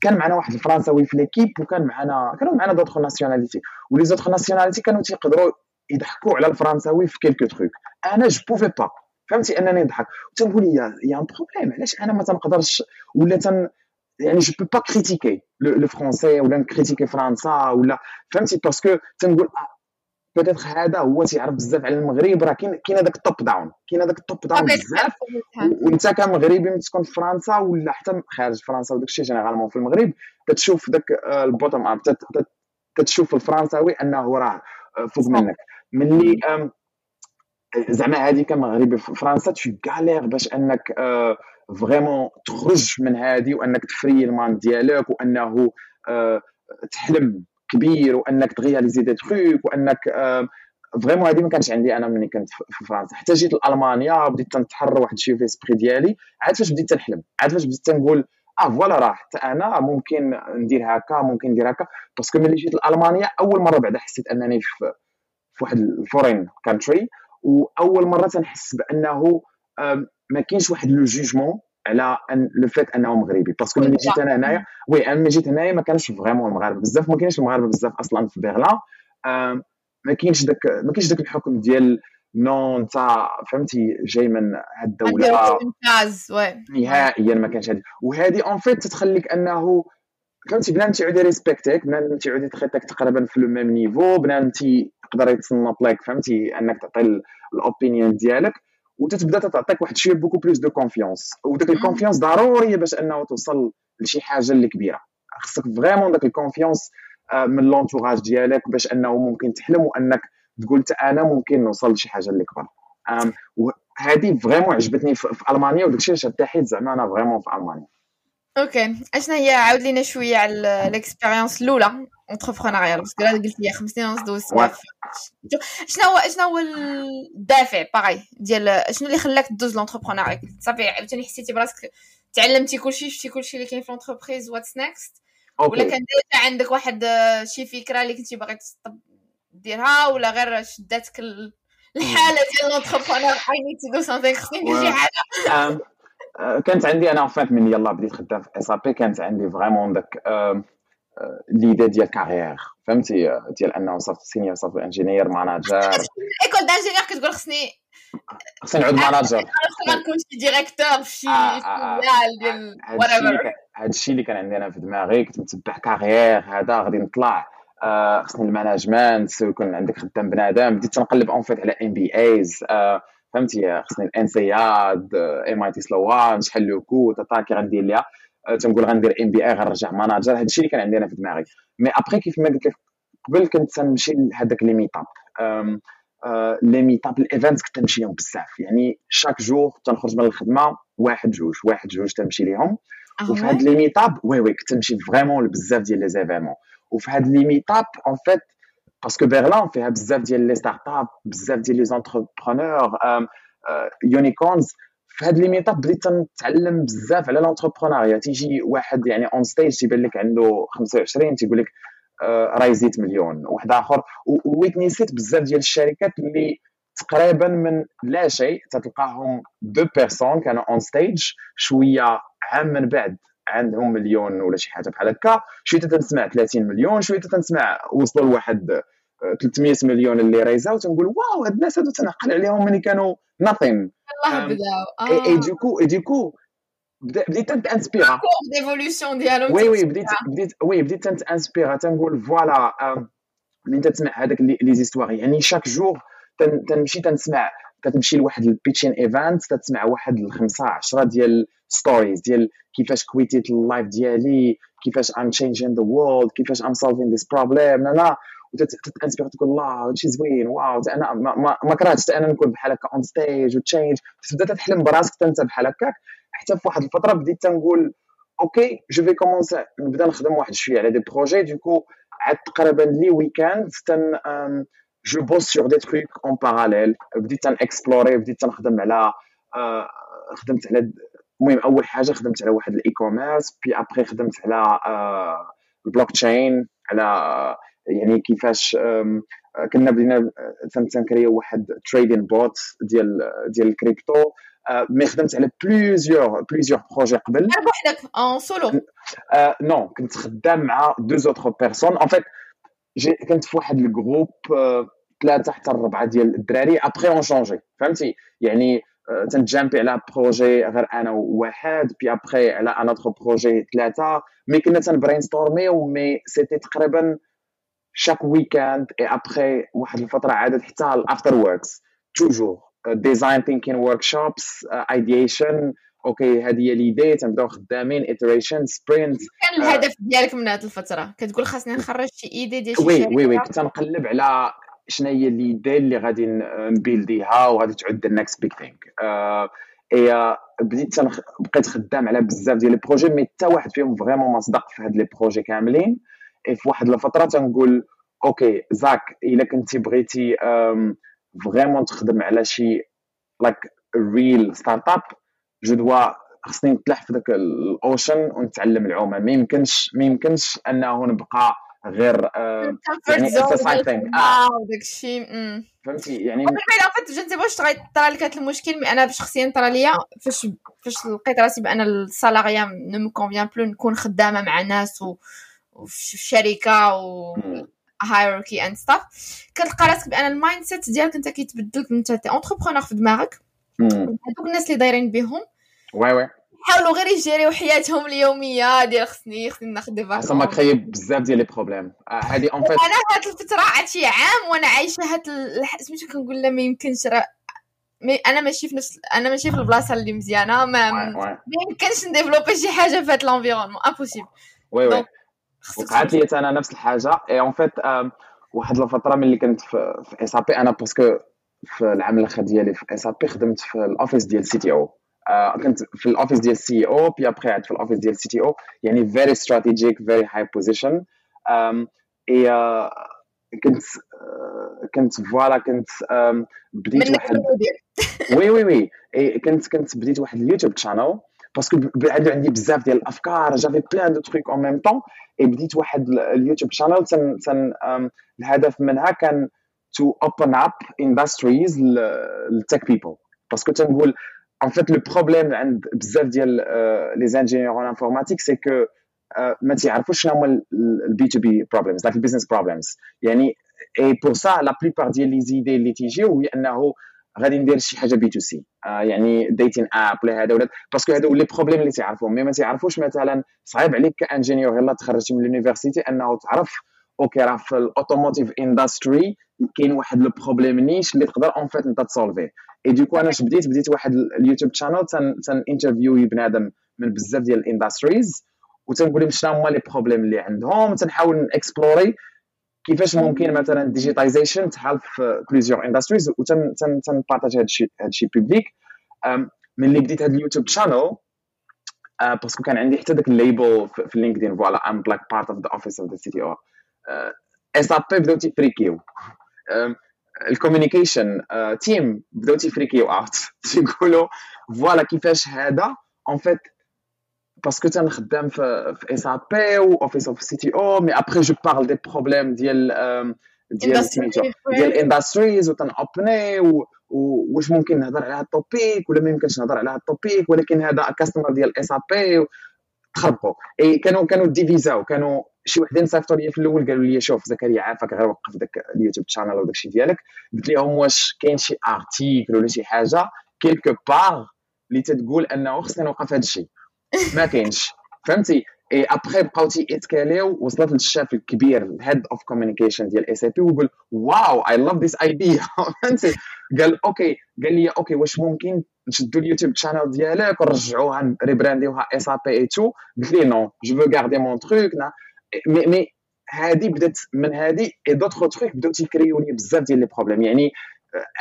كان معنا واحد الفرنساوي في l'équipe وكان معنا كانوا معنا d'autres nationalités و les autres nationalités كانوا تيقدروا يضحكوا على الفرنساوي في quelques trucs أنا je pouvais pas فهمتي؟ أنني نضحك. وتنقول y a y a un problème علاش أنا ما تنقدرش؟ ولا تن يعني je peux pas critiquer le français ولا ن critiquer فرنسا ولا فهمتي؟ parce que تنقول peut-être هذا هو تيعرف بزاف على المغرب راه كاين كاين هذاك ال top down كاين هذاك ال top down بزاف. وانت كمغربي ملي تكون في فرنسا ولا حتى خارج فرنسا وداك الشيء généralement في المغرب تتشوف داك ال bottom up كتشوف الفرنساوي أنه راه فوق منك. ملي زعما هذه كمغربي في فرنسا تشي galère باش أنك vraiment تخرج من هذه وأنك libérer المان ديالك وأنه تحلم. كبير وأنك ت réaliser des trucs وأنك vraiment هذه ما كانتش عندي أنا ملي كنت في فرنسا. حتى جيت لألمانيا بديت تنتحرر واحد الشيء في l'esprit ديالي عاد فاش بديت تنحلم عاد فاش بديت تنقول آه voilà راه حتى أنا ممكن ندير هكا ممكن ندير هكا. parce que ملي جيت لألمانيا أول مرة بعدا حسيت أنني في في واحد ال foreign country وأول مرة تنحس بأنه ما كاينش واحد le jugement على أن le fait أنه مغربي parce que ملي جيت أنا هنايا oui أنا ملي جيت هنايا ما كانش vraiment المغاربه بزاف ما كاينش المغاربه بزاف أصلا في برلين ما كاينش داك ما كاينش داك الحكم ديال non انت فهمتي جاي من هاد الدولة. ممتاز نهائيا ما كانش هادي. وهذه en fait تتخليك أنه فهمتي بنادم تيعود respectيك بنادم تيعود يتخيطك تقريبا في le même niveau بنادم تيقدر يتصنت لك فهمتي أنك تعطي ال opinion ديالك. وتتبدا تعطيك واحد الشيء beaucoup plus de confiance. وداك ال confiance ضروريه باش انه توصل لشي حاجة اللي كبيرة. خصك vraiment داك ال confiance آه، من l'entourage ديالك باش انه ممكن تحلم وانك تقول أنا ممكن نوصل لشي حاجة اللي كبر. وهذه vraiment عجبتني في, ألمانيا وداك الشيء علاش ارتحيت زعما أنا vraiment في ألمانيا. ok اشنا هي عاود لينا شوية على ال expérience الاولى entrepreneuriale parce que قلت لي خمس سنين ونص دوزت شنو هو شنو هو الدافع باغي ديال شنو اللي خلاك دوز l'entrepreneuriat صافي عاوتاني حسيتي براسك تعلمتي كلشي شفتي كلشي اللي كاين في l'entreprise what's next ولا كان déjà عندك واحد شي فكرة اللي كنتي باغي ديرها ولا غير شداتك الحالة ديال l'entrepreneur I need to do something خصني ندير شي حاجة. كانت عندي أنا فات من يلا بديت خدام في SAP كانت عندي vraiment داك l'idée ديال carrière فهمتي؟ ديال أنه صافي senior صافي ingénieur manager école d'ingénieur كتقول خصني خصني نعود ماناجر خصني نكون شي ديريكتور شي فيال ديال هذا الشيء اللي كان عندي أنا في دماغي كنت متبع كارير هذا غادي نطلع. آه، خصني المانجمنت يكون عندك خدام بنادم. بديت تنقلب اون فيت على ام بي ايز فهمتي خصني الان سياد ام آي تي سلوان شحال لو كو تاتا كي غندير ليها. آه، تنقول غندير إم بي اي غنرجع ماناجر. هذا الشيء اللي كان عندي أنا في دماغي. مي ابخي كيف ما قلت لك قبل كنت تنمشي لهذاك لي ميتاب les meetups ال event كنت تمشي لهم بزاف. يعني chaque jour تنخرج من الخدمة واحد جوج واحد جوج تمشي ليهم. وفي هاد les meetups oui oui كنت تمشي vraiment لبزاف ديال les événements وفي هاد les meetups en fait parce que برلين فيها بزاف ديال les startups بزاف ديال les entrepreneurs unicorns في هاد les meetups بديت نتعلم بزاف على l'entrepreneuriat تيجي واحد يعني on stage تيبان لك عنده 25 تيقول لك راه يزيد مليون واحد اخر ويتنيسيت بزاف ديال الشركات اللي تقريبا من لا شيء تتلقاهم دو بيرسون كانوا اون ستيج شوية عام من بعد عندهم مليون ولا شي حاجة بحال هكا. شوية تنسمع 30 مليون شوية تنسمع وصلوا لواحد 300 مليون اللي ريزا وتنقول واو هاد الناس هادو تنعقل عليهم ملي كانوا ناثين الله بداو إي دوكو إي دوكو بديت تنسبيرا d'évolution ديالهم oui oui بديت بديت oui بديت تنinspira تنقول voilà ملي انت تسمع هذاك les histoires يعني chaque jour تنمشي تنسمع كتمشي لواحد ال pitching event تسمع واحد الخمسة عشرة ديال stories ديال كيفاش quitيت ال life ديالي كيفاش I'm changing the world كيفاش I'm solving this problem أنا وتتinspire تقول الله هادشي زوين wow. أنا ما, ما, ما كرهتش أنا نكون بحال هكا on stage و change تبدا تحلم براسك انت بحال هكاك. حتى في واحد الفترة بديت تنقول ok je vais commencer نبدا نخدم واحد شوية على des projets du coup عاد تقريبا les week-ends تن je bosse sur des trucs en parallèle بديت تنexplorer بديت تنخدم على خدمت على المهم أول حاجة خدمت على واحد ال e-commerce puis après خدمت على البلوك تشين على يعني كيفاش كنا بدينا تنcréerيو واحد trading bot ديال ديال ال crypto. mais خدمت على plusieurs plusieurs projets قبل. بوحدك en solo non كنت خدام مع deux autres personnes en fait كنت في واحد ال groupe ثلاثة حتى أربعة ديال الدراري. après on changeait فهمتي؟ يعني تنjumpي على projet غير أنا وواحد بي ابخي على un autre projet ثلاثة mais كنا تنbrainstormيو mais c'était تقريبا chaque week-end et après واحد الفترة عادت حتى ال afterworks toujours design thinking workshops uh, ideation. ok هذه هي l'idée تنبداو خدامين. Iteration sprint. كان الهدف ديالك من هذه الفترة؟ كتقول خاصني نخرج شي idée ديال شي oui oui oui. كنت نقلب على شنو هي l'idée اللي غادي نbuildيها وغادي تعود ال next big thing et بديت. بقيت خدام على بزاف ديال les projets mais حتى واحد فيهم vraiment ما صدق في هاد les projets كاملين اي في واحد الفترة تنقول ok زاك إلا كنتي بغيتي vraiment تخدم على شي like real startup je dois خصني نتلح في ذاك ال océan ونتعلم العومة ما يمكنش ما يمكنش أنه نبقى غير آه، يعني think داك الشيء فهمتي؟ يعني بالفعل فات جنتي باش طرا لك هذا المشكل mais أنا شخصيا طرا ليا فاش فاش لقيت راسي بأن ال salariat ne me convient plus نكون خدامة مع ناس و وفي شركة و hierarchy and stuff كتلقى راسك بأن ال mindset ديالك أنت كيتبدل انت t'es entrepreneur في دماغك. هذوك الناس اللي دايرين بهم oui oui حاولوا غير يجريو حياتهم اليومية. ديال خصني خصني ناخذ des vacances ma carrière بزاف ديال les problèmes. هادي en fait أنا هاد الفترة عرفتي عام وأنا عايشة هاد سميتو كنقول لا ما يمكنش راه. mais أنا ماشي في نفس أنا ماشي في البلاصة اللي مزيانة. ما يمكنش نديفلوبي شي حاجة في هاد l'environnement impossible oui oui وقعت لي أنا نفس الحاجة. et en fait واحد الفترة ملي كنت في, SAP أنا parce que في العام الآخر ديالي في SAP خدمت في ال office ديال CTO كنت في ال office ديال سي أو بي ابخي عاد في ال office ديال CTO يعني very strategic very high position et كنت كنت voilà كنت بديت واحد oui oui oui. كنت كنت بديت واحد ال YouTube channel parce que عندي بزاف ديال الأفكار j'avais plein de trucs en même temps et بديت واحد ال YouTube channel تن تن الهدف منها كان to open up industries لل tech people parce que تنقول en fait le problème عند بزاف ديال les ingénieurs en informatique c'est que ما تيعرفوش شنو هما ال B2B problems like ال business problems يعني et pour ça la plupart ديال les idées اللي تيجيو هي أنه غادي ندير شي حاجة B2C يعني dating app ولا هذا ولا parce que هادو les problèmes اللي تعرفهم mais ما تعرفوش مثلا صعيب عليك ك ingénieur يلاه تخرجتي من ال university أنه تعرف okay راه في ال automotive industry كاين واحد le problème niche اللي تقدر en fait أنت تسولفيه et donc أنا اش بديت بديت واحد ال YouTube channel تن interview بنادم من بزاف ديال ال industries وتنقول لهم شنو هما les problèmes اللي عندهم تنحاول explorer كيفاش ممكن مثلا digitization تحال في plusieurs industries وتن تن تن partage هذا الشيء هذا الشيء public ملي بديت هذا ال YouTube channel parce que كان عندي حتى داك ال label في LinkedIn voilà I'm like part of the office of the CTO SAP بداو تيفريكيو ال communication team بداو تيفريكيو out تيقولوا voilà كيفاش هذا؟ en fait parce que تنخدم في في SAP و office of CTO mais après je parle des problèmes ديال ديال ديال ال industries وتنابني واش ممكن نهضر على هاد ال topic ولا ما يمكنش نهضر على هاد ال topic ولكن هذا customer ديال SAP تخربقوا إي كانوا كانوا ديفيزاو كانوا شي وحدين صيفطوا لي في الأول قالوا لي شوف زكريا عافاك غير وقف داك ال YouTube channel وداك الشيء ديالك. قلت لهم واش كاين شي article ولا شي حاجة quelque part اللي تتقول أنه خصني نوقف هذا الشيء ما كاينش. فهمتي؟ اي ابخي بقاو تيسكاليو وصلت للشاف الكبير ال head of communication ديال SAP ويقول wow I love this idea فهمتي؟ قال okay. قال لي okay واش ممكن نشدوا ال YouTube channel ديالك ونرجعوها ريبرانديوها SAP et tout قلت لي non je veux garder mon truc mais mais هادي بدات من هادي et d'autres trucs بداو تيكريو لي بزاف ديال les problèmes يعني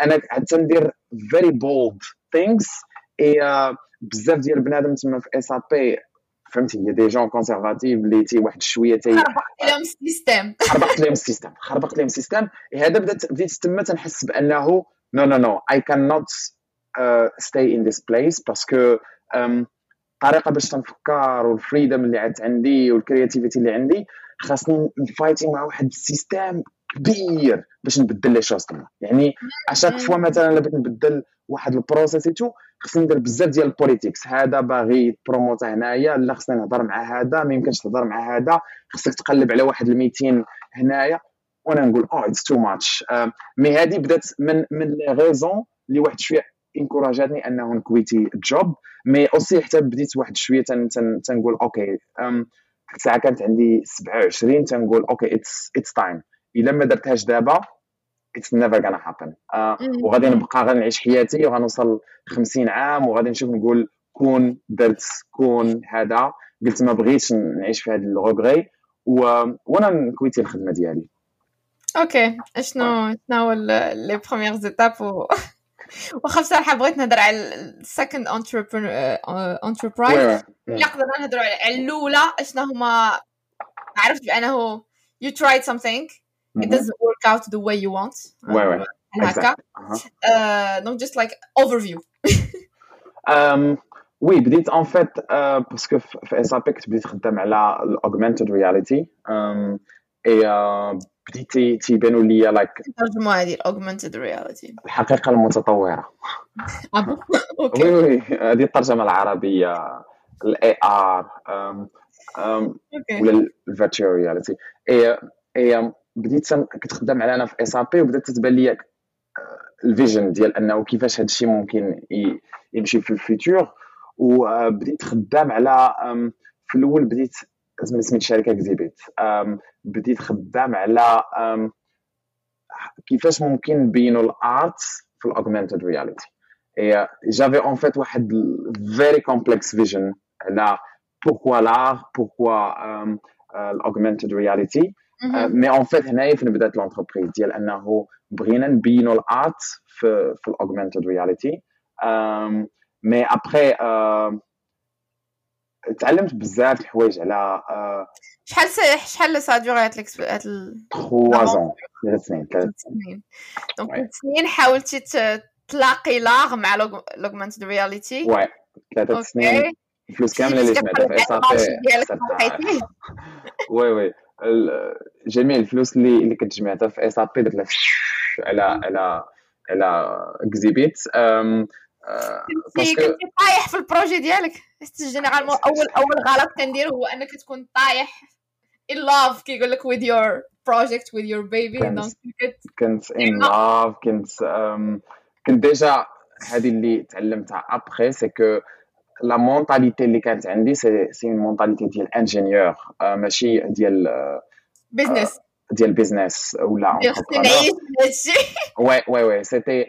أنا حتى ندير very bold things اي بزاف ديال بنادم تما في SAP فهمتي؟ هي des gens conservatifs اللي تي واحد شوية تي خربقت لهم ال system خربقت لهم ال system خربقت لهم ال system هذا بدات بديت تما تنحس بأنه no no no I can not stay in this place parce que الطريقة باش تنفكر وال freedom اللي عاد عندي وال creativity اللي عندي خاصني نفايتي مع واحد system كبير باش نبدل les choses تما. يعني à chaque fois مثلا بغيت نبدل واحد ال process tout خصني ندير بزاف ديال ال politics. هذا باغي بروموتا هنايا لا خصني نهضر مع هذا ما يمكنش تهضر مع هذا. خصك تقلب على واحد ال 200 هنايا وأنا نقول آه it's too much mais هذه بدات من من les raisons اللي واحد شوية انكوراجاتني أنه نكويتي ال job mais aussi حتى بديت واحد شوية تن تن تنقول okay الساعة كانت عندي 27 تنقول okay it's it's time إلا ما درتهاش دابا it's never gonna happen وغادي نبقى غنعيش حياتي وغنوصل 50 عام وغادي نشوف نقول كون درت كون هذا. قلت ما بغيتش نعيش في هذا ال regret وأنا نكويتي الخدمة ديالي. okay اشنو شنو هو les premières étapes و واخا بصراحه بغيت نهضر على ال second enterprise الا قدرنا نهضروا على الأولى اشنا هما عرفت بأنه you tried something. It doesn't work out the way you want. oui oui هكا donc just like overview. oui بديت en fait parce que في SAP كنت بديت خدام على ال augmented reality et بديتي تيبانوا لي like ترجموا هذه ال augmented reality الحقيقة المتطوره okay oui oui هذه الترجمه العربيه ال AR ولا ال virtual reality et et بديت كنت خدام على أنا في SAP وبدات تتبان لي ال vision ديال أنه كيفاش هذا الشيء ممكن يمشي في ال futur. وبديت خدام على في الأول بديت من سميت شركة Exhibit. بديت خدام على كيفاش ممكن نبينوا ال art في ال augmented reality. j'avais en fait واحد very complex vision على pourquoi l'art pourquoi ال augmented reality. mais en fait هنايا فين بدات l'entreprise ديال انه بغينا نبينوا ال art في في ال augmented reality mais après تعلمت بزاف الحوايج على شحال شحال ça a duré هاد هاد 3 زون ثلاث سنين ثلاث سنين donc ثلاث سنين حاولتي تلاقي l'art مع l'augmented reality oui ثلاثة سنين الفلوس كامله اللي جمعتها في اس بي oui oui جميع الفلوس اللي اللي كنت جمعتها في اس بي درت على على على exhibit كنتي طايح في ال projet ديالك. généralement اول أول غلط كندير هو أنك تكون طايح in love كيقول لك with your project with your baby كنت كنت in love. كنت كنت ديجا هذه اللي تعلمتها après c'est que la mentalité اللي كانت عندي c'est c'est une mentalité ديال ingénieur ماشي ديال business ديال business ولا نعيش هادشي oui oui oui c'était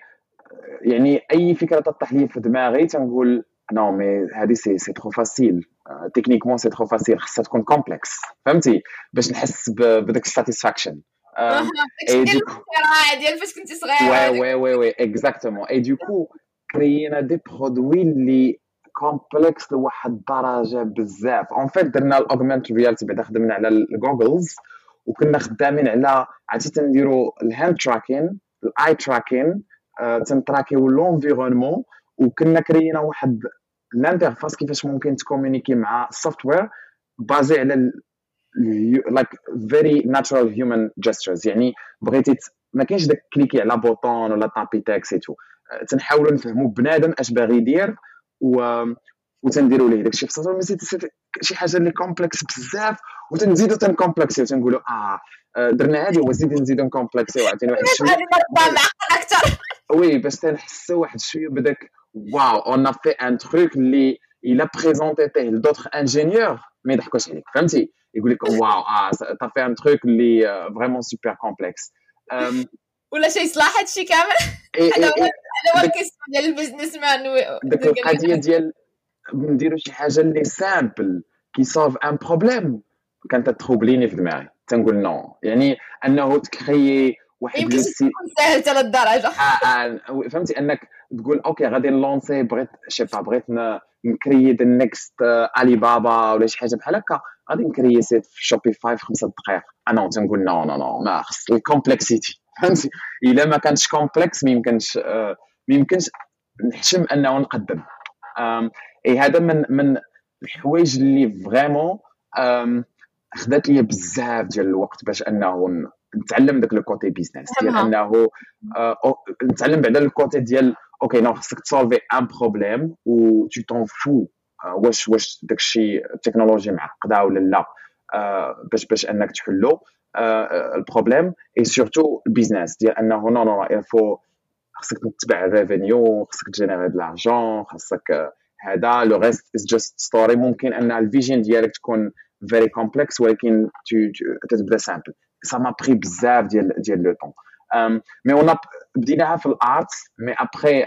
يعني اي فكره تطيح لي في دماغي تنقول non mais هذه c'est c'est trop facile techniquement c'est trop facile خصها تكون complexe فهمتي باش نحس بداك ال satisfaction ديال فاش كنتي صغير وي وي وي وي اكزاكتومون اي دوكو كريينا دي برودوي اللي complexe لواحد الدرجه بزاف. en fait درنا ال augmented reality بعدا خدمنا على ال goggles وكنا خدامين على عرفتي تنديروا ال hand tracking ال eye tracking تنتراكيو l'environnement وكنا كرينا واحد ال interface كيفاش ممكن تكومونيكي مع ال software basé على like very natural human gestures يعني بغيتي ما كاينش داك cliquer على bouton ولا taper texte تو تنحاولوا نفهموا بنادم اش باغي يدير و وتنديروا ليه. داكشي في mais شي حاجة اللي complexe بزاف وتنزيدو تنكومبلكسيو تنقولوا آه درنا هذه وزيد نزيدو نكومبلكسيو عطيني واحد شوية. أكثر oui باش تنحسوا واحد شوية بداك wow on fait un truc اللي الا بريزونتيتيه ل d'autres ingénieurs ما يضحكوش عليك فهمتي؟ يقول لك wow آه t'as fait un truc اللي vraiment super complexe ولا شي صلاح هادشي كامل؟ هذا هو هذا هو ديال ال business man ديك القضية ديال نديرو شي حاجة اللي simple qui solve un problème كانت تخوبليني في دماغي. تنقول non يعني أنه تكريي واحد يمكن تكون ساهل حتى للدرجة. آه آه فهمتي؟ أنك تقول OK غادي نلونسي بغيت شي با بغيت نكري the next Alibaba ولا شي حاجة بحال هكا. غادي نكري site في Shopify في خمسة دقائق أنا تنقول non non non ما خص ال complexité فهمتي؟ إلا ما كانش complexe ما يمكنش ما يمكنش نحشم أنه نقدم. إي هذا من من الحوايج اللي vraiment خدات لي بزاف ديال الوقت باش أنه نتعلم داك le côté business ديال أنه نتعلم بعدا ال côté ديال OK non خصك تسولفي un problème و tu t'en fous واش واش داكشي التكنولوجيا معقدة ولا لا. باش باش أنك تحلو. ال problème et surtout ال business ديال أنه non non il faut خصك تتبع ال revenue خصك تجينيري de l'argent خصك هذا. le reste is just story ممكن أن ال vision ديالك تكون very complex ولكن تتبدأ simple ça m'a pris بزاف ديال ديال le temps mais on بديناها في ال art mais après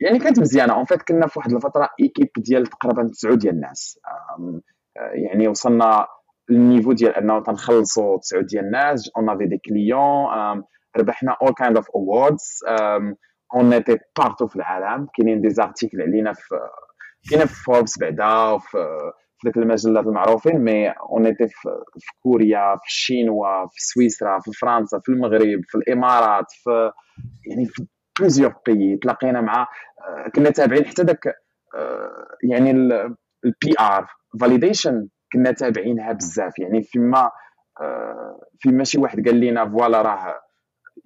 يعني كانت مزيانة. en fait كنا في واحد الفترة équipe ديال تقريبا تسعود ديال الناس. يعني وصلنا ال niveau ديال أنه تنخلصوا تسعود ديال الناس on avait des clients ربحنا اول kind of awards on était partout في العالم. كاينين des articles علينا في كاينة في فوربس بعدا وفي في ذاك المجلات المعروفين mais on était في, كوريا في الشينوا في سويسرا في فرنسا في المغرب في الإمارات في يعني في plusieurs pays تلاقينا مع كنا تابعين حتى داك يعني ال PR validation كنا تابعينها بزاف. يعني فيما فيما شي واحد قال لنا voilà راه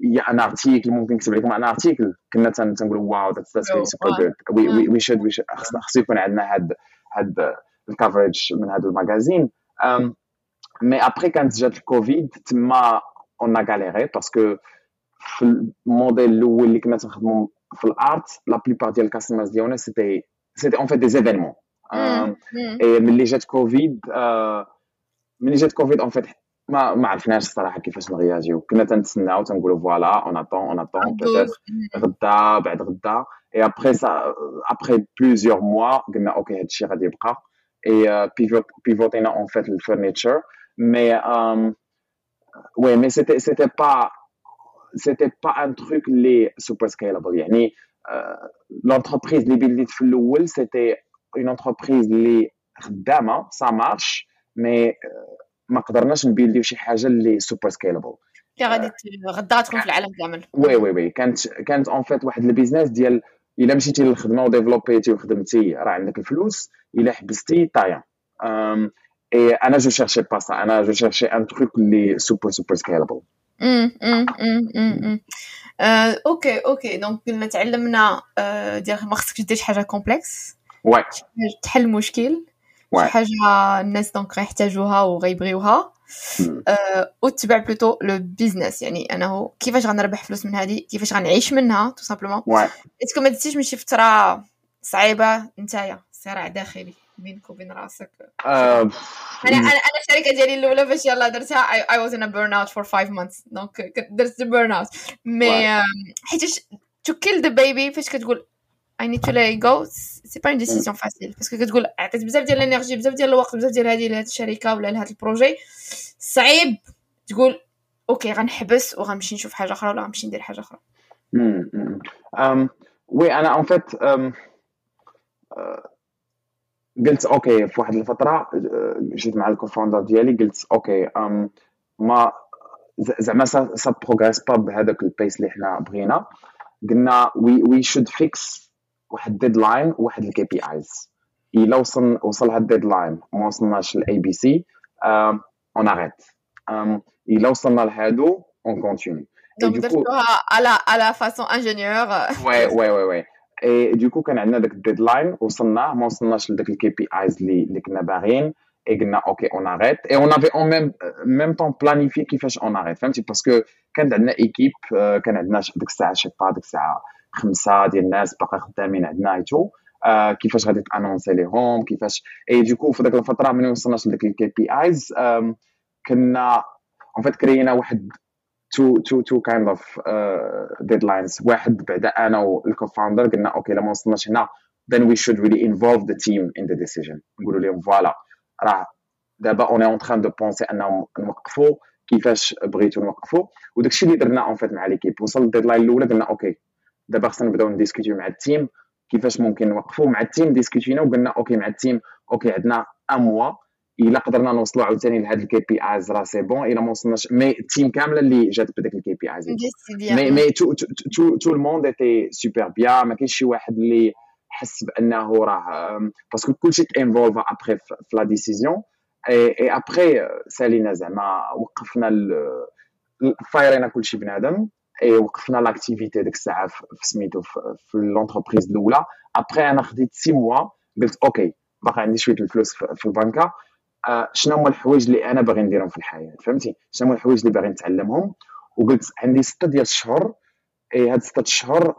y a un article ممكن نكتب لكم un article كنا تنقولوا wow that's that's super good we we should خصنا يكون عندنا هاد هاد ال coverage من هذا ال magazine mais après كانت جات الكوفيد تما on galérait parce que في الموديل الأول اللي كنا تنخدموا في ال art la plupart ديال ال customers ديالنا c'était c'était en fait des événements ملي جات كوفيد ملي جات كوفيد en fait ما ما عرفناش الصراحه كيفاش نغياجيو كنا تنتسناو تنقولوا voilà on attend on attend غدا بعد غدا et après ça après plusieurs mois قلنا OK هادشي غادي يبقى et بيفوتينا en fait ال furniture mais oui mais c'était c'était pas c'était pas un truc اللي super scalable يعني l'entreprise اللي بليت في الأول c'était une entreprise اللي خدامة ça marche mais ما قدرناش نبيلديو شي حاجة اللي super scalable اللي غادي غدا تكون في العالم كامل. وي وي وي. كانت كانت en fait واحد business ديال إلا مشيتي للخدمة وديفلوبيتي وخدمتي راه عندك الفلوس إلا حبستي طايا. et أنا je cherchais pas ça أنا je cherchais un truc اللي super super scalable okay okay donc قلنا تعلمنا ديال ما خصكش دير حاجة complexe ouais تحل مشكل شي حاجة الناس donc غيحتاجوها وغيبغيوها. أه وتتبع plutôt le business يعني انه كيفاش غنربح فلوس من هذه كيفاش غنعيش منها؟ tout simplement est-ce que ما دزتيش من شي فترة صعيبة؟ نتايا صراع داخلي بينك وبين راسك. أنا أنا أنا الشركة ديالي الأولى فاش يلاه درتها I was in burnout for 5 months donc درت burnout mais حيتاش to kill the baby فاش كتقول I need to let it go. c'est pas une décision facile parce que كتقول عطيت بزاف ديال ال énergie بزاف ديال الوقت بزاف ديال هذه لهاد الشركة ولا لهاد ال projet صعيب تقول okay غنحبس وغنمشي نشوف حاجة أخرى ولا غنمشي ندير حاجة أخرى oui أنا en fait قلت okay في واحد الفترة جيت مع ال cofounder ديالي قلت okay ما زعما ça progresse pas بهذاك ال pace اللي حنا بغينا قلنا oui we should fix واحد deadline وواحد ال KPIs الا وصل وصل هاد ال deadline ما وصلناش لل KPIs on arrête الا وصلنا لهادو on continue donc درتوها على على façon ingénieur oui oui oui oui et du coup كان عندنا داك ال deadline وصلناه ما وصلناش لداك ال KPIs اللي اللي كنا باغيين et قلنا okay on arrête et on avait en même même temps planifié كيفاش on arrête فهمتي parce que كانت عندنا équipe كان عندنا ديك الساعة je sais pas ديك الساعة خمسة ديال الناس باقي خدامين عندنا et tout آه كيفاش غادي ت annoncer ليهم كيفاش. et du coup في ديك الفترة ملي وصلناش لديك ال KPIs كنا en fait كرينا واحد two two two kind of deadlines واحد بعدا أنا وال cofounder قلنا okay لما وصلناش هنا then we should really involve the team in the decision. نقولوا لهم voilà. راه دابا on en train de penser أنهم نوقفوا كيفاش بغيتو نوقفوا. وداك الشيء اللي درنا en fait مع l'équipe وصل ال deadline الأولى قلنا okay دابا خصنا نبداو ن discuter و مع ال team كيفاش ممكن نوقفوا مع ال team discuter نا وقلنا okay مع ال team okay عندنا un mois إلا قدرنا نوصلوا عاوتاني لهاد ال KPIs راه c'est bon إلا ما وصلناش mais ال team كاملة اللي جات بداك ال KPIs. mais mais tout tout tout le monde était super bien ما كاينش شي واحد اللي حس بأنه راه parce que كلشي ت involve ا après في la décision et après سالينا زعما وقفنا fire ينا كلشي بنادم. et وقفنا l'activité ديك الساعة في سميتو في l'entreprise الأولى. ابخي أنا خديت six mois قلت okay باقي عندي شوية الفلوس في البنكة. شنو هما الحوايج اللي أنا باغي نديرهم في الحياة؟ فهمتي؟ شنو هما الحوايج اللي باغي نتعلمهم؟ وقلت عندي ستة ديال الشهور إي هاد ستة الشهور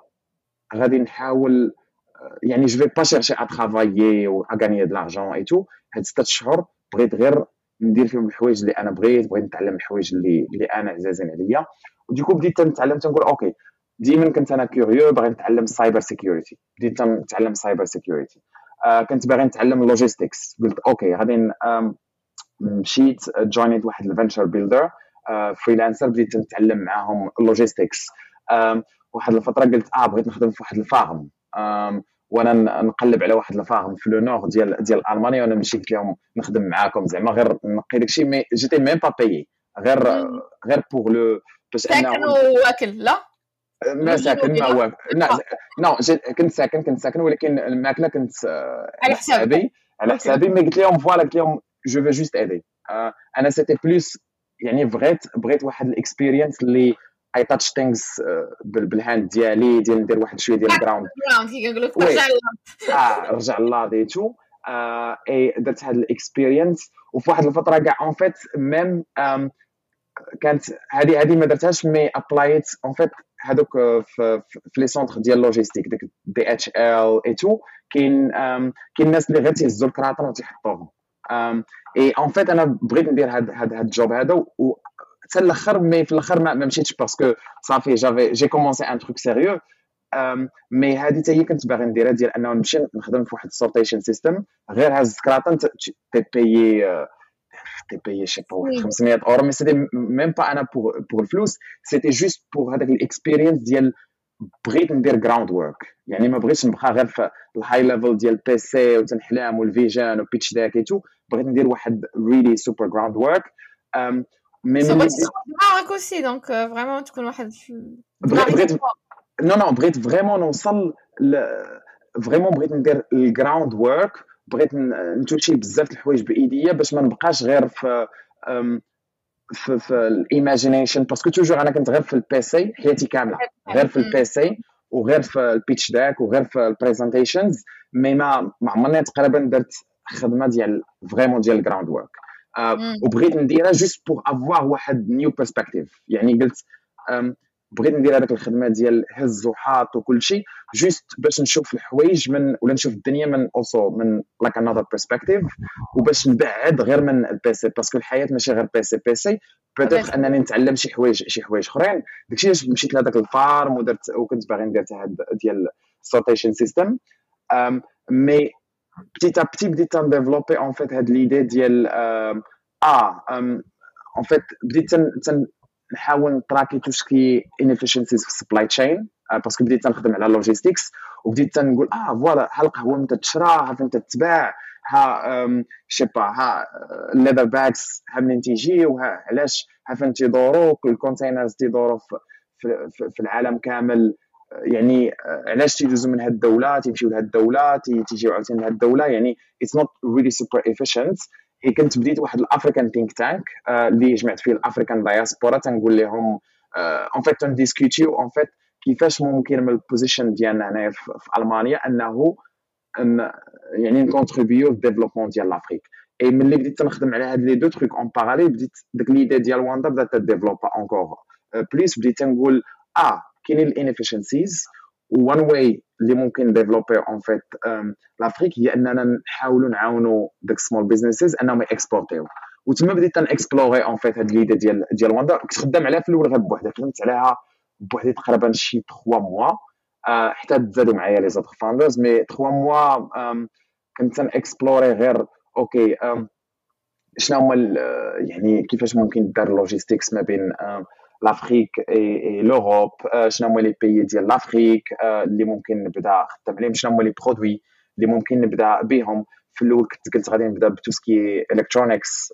غادي نحاول يعني je vais pas chercher à travailler ou à de l'argent et tout هاد ستة الشهور بغيت غير ندير فيهم الحوايج اللي أنا بغيت بغيت نتعلم الحوايج اللي اللي أنا عزازين عليا. و du coup بديت نتعلم تنقول okay ديما كنت أنا curieux باغي نتعلم ال cybersecurity بديت نتعلم ال cybersecurity آه كنت باغي نتعلم ال logistics قلت okay غادي مشيت join يت واحد ال venture builder freelancer بديت نتعلم معاهم ال logistics واحد الفترة قلت آه بغيت نخدم في واحد ال farm. وأنا نقلب على واحد farm في le nord ديال ديال ألمانيا وأنا مشيت لهم نخدم معاكم. زعما غير نقي داكشي mais j'étais même pas payé غير غير pour le باش ساكن واكل لا؟ ما ساكن ما واكل. non كنت ساكن كنت ساكن ولكن الماكلة كنت على حسابي على حسابي mais قلت لهم voilà قلت لهم je veux juste aider أنا c'était plus يعني بغيت بغيت واحد ال expérience اللي I touch things بال hand ديالي ديال ندير واحد شوية ديال ال ground كيقول لك رجع آه رجع اي درت هاد ال expérience وفي واحد الفترة كاع en fait même كانت هذه هذه ما درتهاش mais apply ت en fait هذوك في, في les centres ديال logistiques ديك DHL et tout كاين كاين الناس اللي غير تيهزوا الكراطن وتيحطوهم et en fait أنا بغيت ندير هاد هاد هاد ال job هذا و حتى الآخر mais في الآخر ما مشيتش parce que صافي j'avais j'ai commencé un truc sérieux mais هذه حتى هي كنت باغي نديرها ديال انه نمشي نخدم في واحد ال sortation system غير هاز كراطن t'es payé t'es payé je sais pas واحد 500 euros mais c'était même pas أنا pour pour الفلوس c'était juste pour هذاك ال expérience ديال بغيت ندير ground work يعني ما بغيتش نبقى غير في ال high level ديال PC وتنحلام وال vision و pitch deck et tout بغيت ندير واحد really super ground work mais من دماغك aussi donc vraiment تكون واحد بغيت non non بغيت vraiment نوصل vraiment بغيت ندير ال ground work بغيت ن toucher بزاف الحوايج بإيديا باش ما نبقاش غير في في, في ال imagination parce que toujours أنا كنت غير في ال PC حياتي كاملة. غير في ال PC وغير في ال pitch deck وغير في ال presentations mais ما ما عمرني تقريبا درت خدمة ديال vraiment ديال ال ground work وبغيت نديرها juste pour avoir واحد new perspective يعني قلت بغيت ندير هذيك الخدمة ديال هز وحاط وكل شيء juste باش نشوف الحوايج من ولا نشوف الدنيا من aussi من like another perspective وباش نبعد غير من ال PC parce que الحياة ماشي غير PC PC peut-être أنني نتعلم شي حوايج شي حوايج أخرين. داكشي علاش مشيت لهذاك ال farm ودرت وكنت باغي ندير هاد ديال ال sortation system مي petit à petit بديت نـ développer en fait هاد l'idée ديال آه en fait بديت نحاول نـ tracker tout ce qui inefficiencies في ال supply chain parce que بديت نخدم على logistics وبديت نقول آه voilà ها القهوه متى تشرى ها فين تتباع؟ ها شي با ها ال leather bags ها منين تيجيو ها علاش؟ ها فين تيدورو ال containers تيدورو في, في, في العالم كامل. يعني علاش تيدوزو من هاد الدولة؟ تيمشيو لهاد الدولة؟ تيجيو عاوتاني لهاد الدولة؟ يعني it's not really super efficient هي كنت بديت واحد ال African think tank اللي جمعت فيه ال African diaspora تنقول لهم en fait تنـ discuter يو en fait كيفاش ممكن من ال position ديالنا هنايا في, ألمانيا أنه أن يعني نـ contribuer développement ديال l'Afrique et ملي بديت تنخدم على هاد les deux trucs en parallèle بديت ديك l'idée ديال واندا بدات تـ développer encore plus بديت تنقول آه كاينين ال inefficiencies one way اللي ممكن développer en fait l'Afrique هي أننا نحاولوا نعاونوا داك small businesses أنهم exporter يو وتما بديت تنـ explorer en fait هاد l'idée ديال ديال واندا كنت خدام عليها في الأول غير بوحدها خدمت عليها بوحدي تقريبا شي 3 mois حتى تزادوا معايا les autres founders mais 3 mois كنت تنـ explorer غير OK شنو هما يعني كيفاش ممكن دار logistics ما بين l'Afrique et l'Europe شنو هما les pays ديال l'Afrique اللي ممكن نبدا خدام عليهم شنو هما les produits اللي ممكن نبدا بهم في الأول كنت قلت غادي نبدا بتوسكي الكترونكس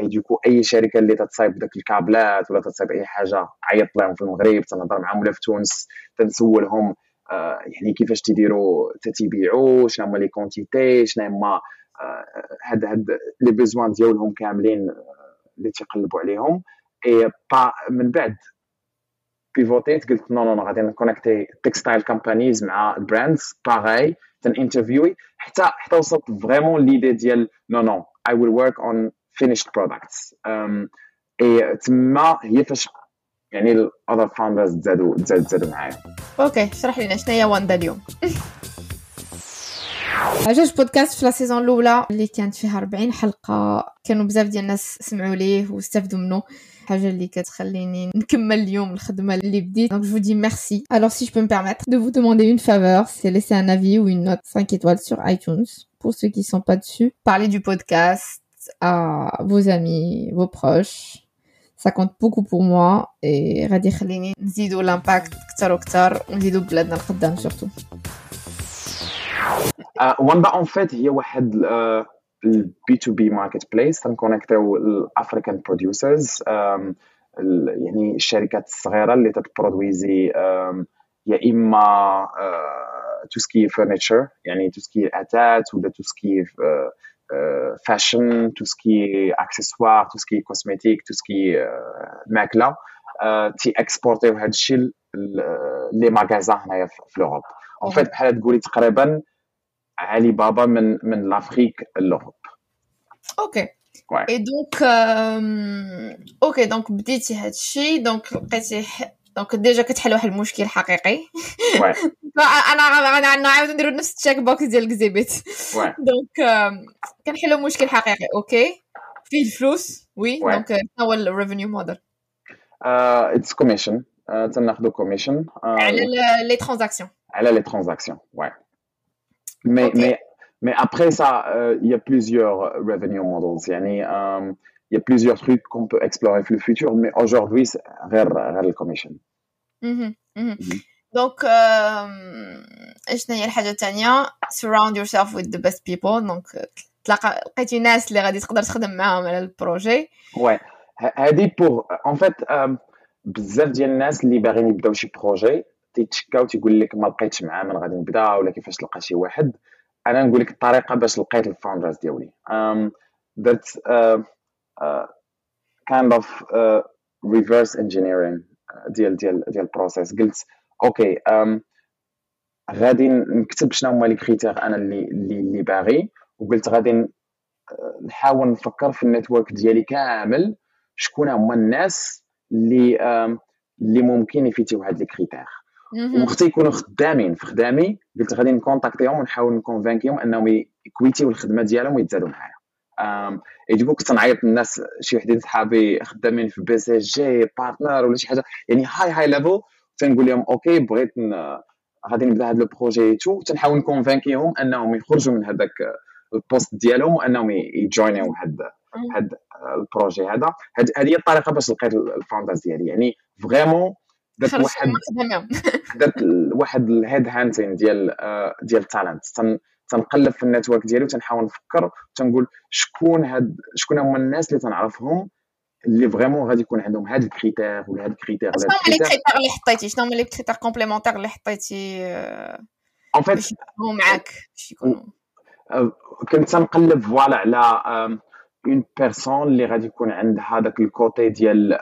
اي دوكو اي شركه اللي تتصايب داك الكابلات ولا تتصايب اي حاجة عيط لهم في المغرب تنهضر معاهم ولا في تونس تنسولهم يعني كيفاش تيديروا تتيبيعوا شنو هما les quantités شنو هما هاد هاد les besoins ديالهم كاملين اللي تيقلبوا عليهم et bah من بعد pivoter ت قلت no no غادي نـ connecter textile companies مع ال brands باغاي تن interviewer حتى حتى وصلت vraiment l'idée ديال no no I will work on products. Um, اي تما هي فاش يعني ال other founders تزادوا تزادوا معايا OK اشرح لنا شنو هي واندا اليوم جوج بودكاست في لا سيزون الاولى اللي كانت فيها 40 حلقه كانوا بزاف ديال الناس سمعوا ليه واستفدوا منه حاجه اللي كتخليني نكمل اليوم الخدمه اللي بديت donc je vous dis merci alors si je peux me permettre de vous demander une faveur c'est laisser un avis ou une note 5 étoiles sur iTunes pour ceux qui sont pas dessus parler du podcast à vos amis vos proches ça compte beaucoup pour moi et غادي يخليني نزيدو l'impact كتر وكتر ونزيدو بلادنا القدام surtout واندا en fait هي واحد ال B to B marketplace تنـ connecter يو ال African producers يعني الشركات الصغيرة اللي تتـ produire يا إما tout ce qui furniture يعني tout ce qui اثاث ولا تو سكي فاشن تو سكي اكسسوار تو سكي كوزميتيك تو سكي ماكلة تيـ exporter يو هذا الشيء les magasins هنايا في l'Europe en fait بحال تقولي تقريبا علي بابا من من l'Afrique l'Europe OK. et donc OK donc بديتي هاد الشيء donc لقيتي donc déjà كتحل واحد المشكل حقيقي. أنا أنا نعاود نديرو نفس ال check box ديال الكزيبيت donc كنحلو مشكل حقيقي OK فيه الفلوس وي دونك شنو هو الريفينيو موديل اتس كوميشن تناخذو كوميشن على لي ترانزاكسيون على لي ترانزاكسيون ouais. mais mais mais après ça il y a plusieurs revenue models يعني il y a plusieurs trucs qu'on peut explorer dans le futur mais aujourd'hui c'est غير غير الكوميشن دونك شنو هي الحاجه الثانيه surround yourself with the best people دونك تلاقى لقيتي ناس اللي غادي تقدر تخدم معاهم على البروجي ouais هذه بور en fait بزاف ديال الناس اللي باغيين يبداو شي بروجي تيتشكاو تيقول لك ما لقيتش معاه من غادي نبدأ ولا كيفاش تلقى شي واحد. أنا نقول لك الطريقة باش لقيت ال founders ديالي. درت kind of reverse engineering ديال ديال ديال ال process قلت OK um, غادي نكتب شنو هما les critères أنا اللي اللي, اللي باغي وقلت غادي نحاول نفكر في ال network ديالي كامل شكون هما الناس اللي اللي ممكن يـ fitter يو هاد les critères وقت يكونوا خدامين. في خدامي قلت غادي نـ contacter هم ونحاول نـ convaincre هم أنهم يـ quitter يو الخدمة ديالهم ويتزادوا معايا. et du coup كنت نعيط للناس شي وحدين صحابي خدامين في BCG partner ولا شي حاجة. يعني high high level تنقول لهم OK بغيت غادي نبدأ هذا ال projet tout. تنحاول نـ convaincre هم أنهم يخرجوا من هذاك ال poste ديالهم وأنهم يـ joiner يو هذا هذا ال projet هذا. هذه هي الطريقة باش لقيت ال founders ديالي. يعني vraiment درت واحد درت واحد ال head hunting ديال ديال ال talent تنقلب في ال network ديالي وتنحاول نفكر وتنقول شكون هاد شكون هما الناس اللي تنعرفهم اللي vraiment غادي يكون عندهم هاد ال critère ولا هاد ال critère شنو هما les critères اللي حطيتي؟ شنو هما les critères complémentaires اللي حطيتي en fait معاك كنت تنقلب voilà على une personne اللي غادي يكون عندها هذاك ال côté ديال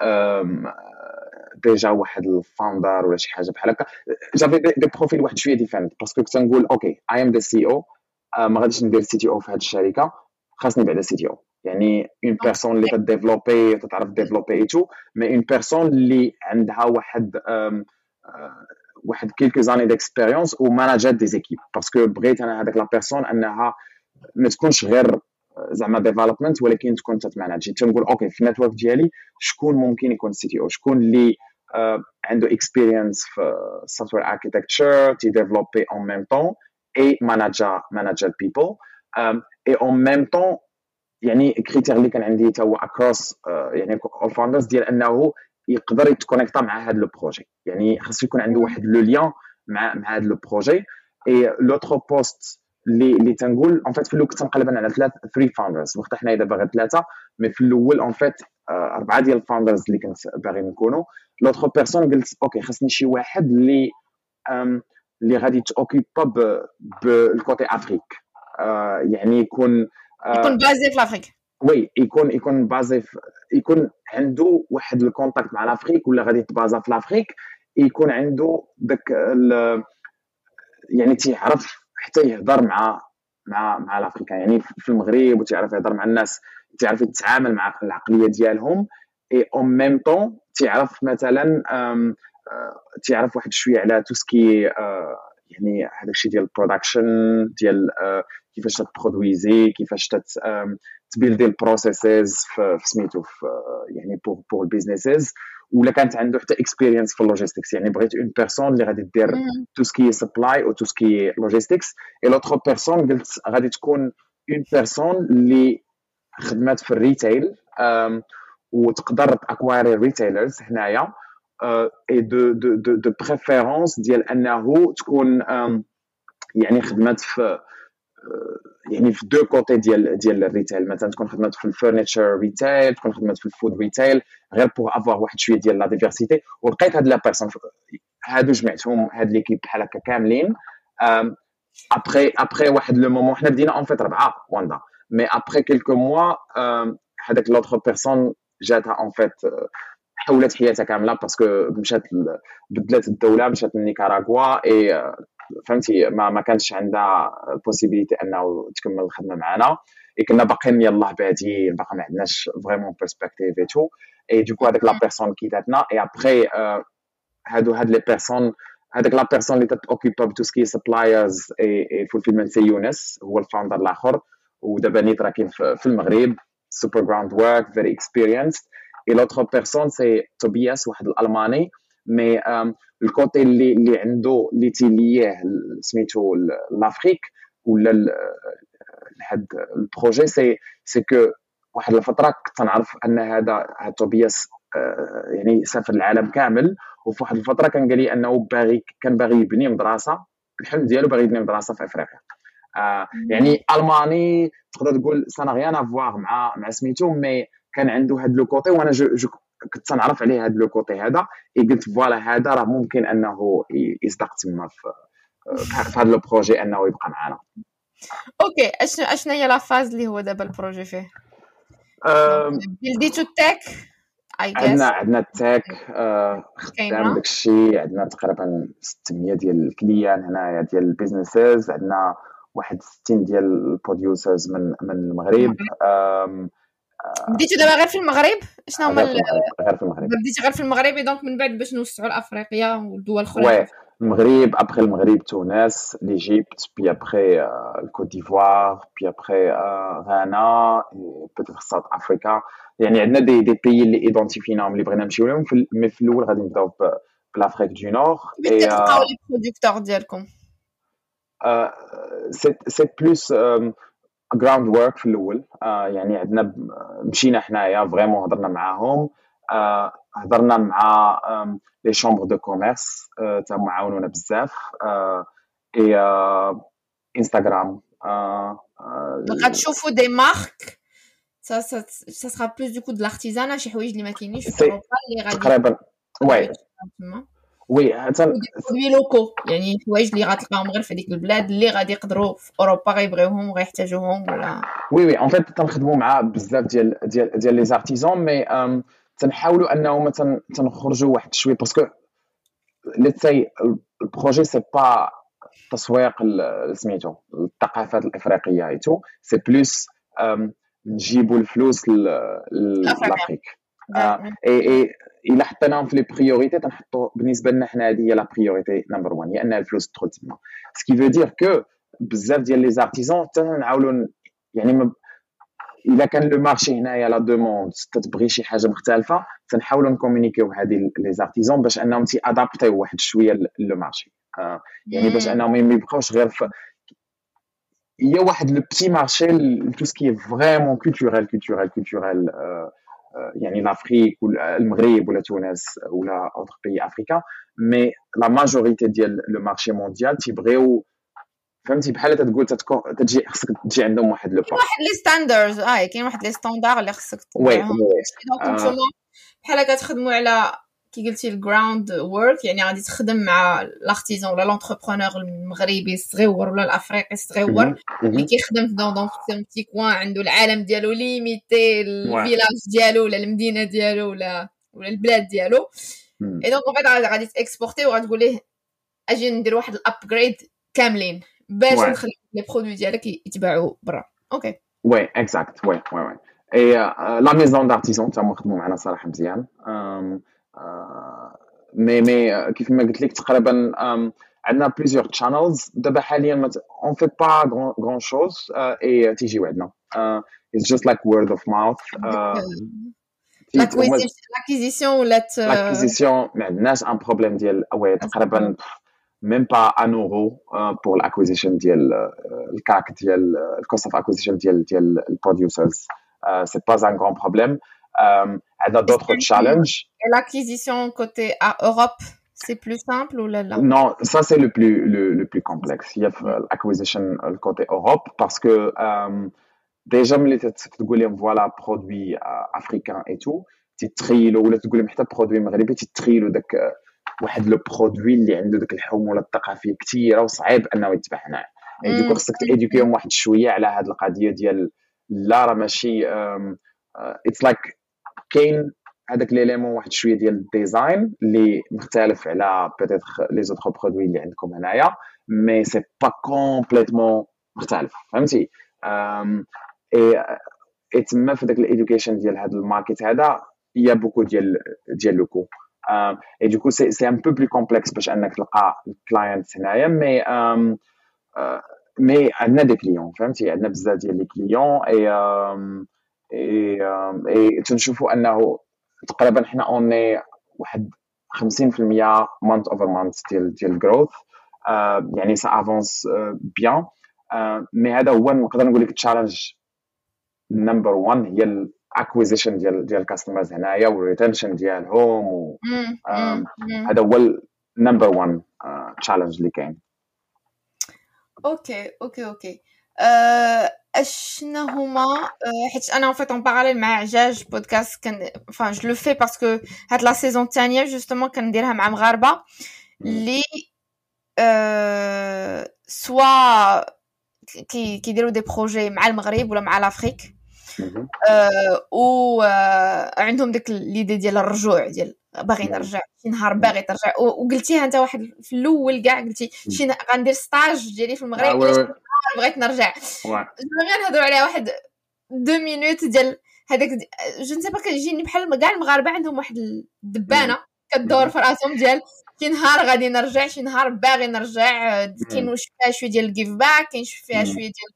déjà واحد ال founder ولا شي حاجة بحال هكا. J'avais des profils واحد شوية différents parce que كنت نقول OK I am the CEO ما غاديش ندير CTO في هذه الشركة. خاصني بعدا CTO يعني une personne اللي تديفلوبي تتعرف développer et tout mais une personne اللي عندها واحد واحد quelques années d'expérience و manageات des équipes parce que بغيت أنا هذاك la personne أنها ما تكونش غير زعما développement ولكن تكون تت manager تنقول OK في ال network ديالي شكون ممكن يكون CTO شكون اللي uh, عنده experience في software architecture تي développer en même temps et manage manager people et en même temps يعني critère اللي كان عندي تا هو across يعني ال founders ديال أنه يقدر يت connecta مع هذا le projet يعني خاصو يكون عنده واحد le lien مع مع هذا le projet et l'autre poste اللي اللي تنقول en fait في الأول كنت نقلب أنا على ثلاث three founders وقت حنا دابا غير ثلاثة mais في الأول en fait أربعة ديال ال founders اللي كنت باغي نكونوا. l'autre personne قلت OK خاصني شي واحد اللي اللي غادي ت occupa بال côté Afrique. يعني يكون يكون basé في l'Afrique وي يكون يكون basé يكون عنده واحد ال contact مع l'Afrique ولا غادي يت basa في l'Afrique يكون عنده داك يعني تيعرف حتى يهضر مع مع مع ال africains يعني في المغرب وتيعرف يهضر مع الناس تيعرف يتعامل مع العقلية ديالهم. et en même temps تيعرف مثلا تيعرف واحد شوية على tout ce qui يعني هذاك الشيء ديال ال production ديال كيفاش ت produisé كيفاش ت buildé ال processes في سميتو يعني pour pour ال businesses ولا كانت عنده حتى experience في ال logistics يعني بغيت une personne اللي غادي دير tout ce qui supply أو tout ce qui logistics et l'autre personne قلت غادي تكون une personne اللي خدمات في ال retail وتقدر ت acquérir retailers هنايا. et de de de préférence ديال أنه تكون يعني خدمات في يعني في deux côtés ديال ديال ال retail. مثلا تكون خدمات في ال furniture retail تكون خدمات في ال food retail غير pour avoir واحد شوية ديال la diversité ولقيت هاد la personne هادو جمعتهم هاد l'équipe بحال هكا كاملين. ابخي ابخي واحد le moment حنا بدينا en fait ربعة Waanda. mais après quelques mois هذاك l'autre personne جاتها en fait حولت حياتها كاملة parce que مشات بدلت الدولة مشات لنيكاراغوا اي فهمتي؟ ما ما كانش عندها possibilité أنه تكمل الخدمة معنا اي كنا باقيين يلاه بادين باقا ما عندناش vraiment perspective et tout et du coup هذاك la personne quittاتنا et après هادو هاد les personnes هذاك la personne اللي تت occupa ب tout ce qui suppliers et fulfillment c'est يونس هو ال founder الآخر. ودابا نيت راه كاين في المغرب. super ground work very experience et l'autre personne c'est توبياس واحد الألماني. mais ال côté اللي اللي عنده اللي تي liéه سميتو l'Afrique ولا هاد ال projet c'est c'est que واحد الفترة كنت نعرف أن هذا هاد توبياس يعني سافر العالم كامل وفي واحد الفترة كان قال لي أنه باغي كان باغي يبني مدرسة الحلم ديالو باغي يبني مدرسة في إفريقيا. آه يعني ألماني تقدر تقول ça n'a rien à voir مع مع سميتو mais كان عنده هاد le côté وأنا je, je كنت تنعرف عليه هاد le côté هذا قلت voilà هذا راه ممكن انه يصدق تما في في هذا le projet انه يبقى معنا OK اشنو أشنو هي la phase اللي هو دابا ال projet فيه؟ buildيتو ال tech عندنا عندنا ال tech خدام. داك الشيء عندنا تقريبا 600 ديال ال clients هنايا ديال ال businesses عندنا واحد 60 ديال ال producers من من المغرب. بديتو دابا غير في المغرب؟ شنو هما غير في المغرب بديتي غير في المغرب donc من بعد باش نوسعوا لافريقيا والدول الأخرى؟ oui المغرب ابخي المغرب تونس l'Égypte puis après ال Côte d'Ivoire puis après غانا peut-être South Africa يعني عندنا دي دي بيي اللي identifiéناهم اللي بغينا نمشيو لهم mais في الأول غادي نبداو ب l'Afrique du Nord et تلقاو لي producteurs ديالكم c'est plus ground work في الأول. آه يعني عندنا مشينا حنايا vraiment هضرنا معاهم. آه هضرنا مع les chambres de commerce تا معاونونا بزاف. آه اي آه انستغرام غتشوفوا des marques ça, ça sera plus du coup de l'artisanat. شي حوايج اللي ما كاينينش في أوروبا اللي غادي تقريبا oui oui حتى produits locaux يعني حوايج اللي غتلقاهم غير في هذيك البلاد اللي غادي يقدروا في أوروبا غيبغيوهم وغيحتاجوهم ولا؟ oui oui. en fait تنخدموا مع بزاف ديال ديال ديال les artisans mais تنحاولوا انه مثلا تنخرجوا واحد شوية parce que let's say ال projet c'est pas تسويق سميتو الثقافات الإفريقية et tout c'est plus نجيبوا الفلوس l'Afrique et et الا حطيناهم في les priorités تنحطوا بالنسبة لنا حنا هذه هي la priorité number 1 هي ان الفلوس تدخل تما. ce qui veut dire que بزاف ديال les artisans تنعاولوا يعني ما الا كان le marché هنايا la demande تتبغي شي حاجة مختلفة تنحاولوا ن communiquéو هذه les artisans باش أنهم تي adaptéو واحد شوية le marché آه. يعني باش أنهم ما يبقاوش غير في un petit marché tout ce qui est vraiment culturel culturel culturel euh, يعني ou le Maghreb ou la Tunisie ou la autres pays africains mais la majorité ديال le marché mondial تيبغيو فهمتي؟ بحال تقول تجي خصك تجي عندهم واحد لو واحد les standards آه كاين واحد les standards اللي خصك oui بحال كتخدموا على كي قلتي ال ground work يعني غادي تخدم مع l'artisan ولا l'entrepreneur المغربي الصغيور ولا الأفريقي الصغيور اللي كيخدم في dans dans petit coin عنده العالم ديالو limité ال village ديالو ولا المدينة ديالو ولا ولا البلاد ديالو. et donc en غادي ت exporter وغتقول ليه أجي ندير واحد ال upgrade كاملين باش نخلي les produits ديالك يتباعوا برا. OK oui exact oui oui oui et la maison d'artisan تا خدموا معنا صراحة مزيان مي مي كيف ما قلت لك تقريبا عندنا plusieurs channels دابا حاليا on fait pas grand-chose et تيجيو عندنا it's just like word of mouth l'acquisition ولات l'acquisition ما عندناش un problème ديال تقريبا même pas un euro pour l'acquisition ديال ال CAC ديال ال cost of acquisition ديال ديال البروديوسرز سي با ان غران بروبليم عندنا دوطخ تشالنج l'acquisition côté Europe c'est plus simple ou là, là? Non, ça c'est le plus, le, le, plus complexe. Il y a l'acquisition le côté Europe parce que euh, déjà, ملي تقول لهم voilà produit africain et tout تيتخيلوا ولا تقول لهم حتى produit مغربي تيتخيلوا داك واحد le produit اللي عنده داك الحموله الثقافيه كثيره وصعيب انه يتباع هنا يعني du coup خصك ت éduquer هم واحد شوية على هذه القضية ديال لا راه ماشي it's like كاين هذاك l'élément واحد شوية ديال ال design اللي مختلف على peut-être les autres produits اللي عندكم هنايا mais c'est pas complètement مختلف فهمتي؟ اي اي تما في داك ال education ديال هذا ال market هذا y a beaucoup ديال ديال le coût. et du coup c'est c'est un peu plus complexe باش أنك تلقى ال client هنايا مي مي عندنا des clients فهمتي؟ عندنا بزاف ديال les clients et et et تنشوفوا أنه تقريبا حنا اوني واحد 50% month over month ديال ديال ال growth يعني ça avance bien mais هذا هو نقدر نقول لك ال challenge number 1 هي ال acquisition ديال ديال ال customers هنايا وال retention ديالهم و هذا هو ال number 1 challenge اللي كاين. OK OK OK. اشنا هما حيت أنا fait en parallèle مع عجاج podcast quand même je le fais parce que هاد la saison الثانية justement كنديرها مع مغاربه اللي soit كي كيديروا des projets مع المغرب ولا مع l'Afrique و عندهم ديك l'idée ديال الرجوع ديال باغي نرجع شي نهار باغي ترجع وقلتيها انت واحد في الأول كاع قلتي شي غندير stage ديالي في المغرب بغيت نرجع. غير نهضروا عليها واحد deux minutes ديال هذاك je ne sais pas كيجيني بحال كاع المغاربة عندهم واحد الدبانة كدور في راسهم ديال شي نهار غادي نرجع شي نهار باغي نرجع كاين واش فيها شوية ديال ال give back كاين فيها شوية ديال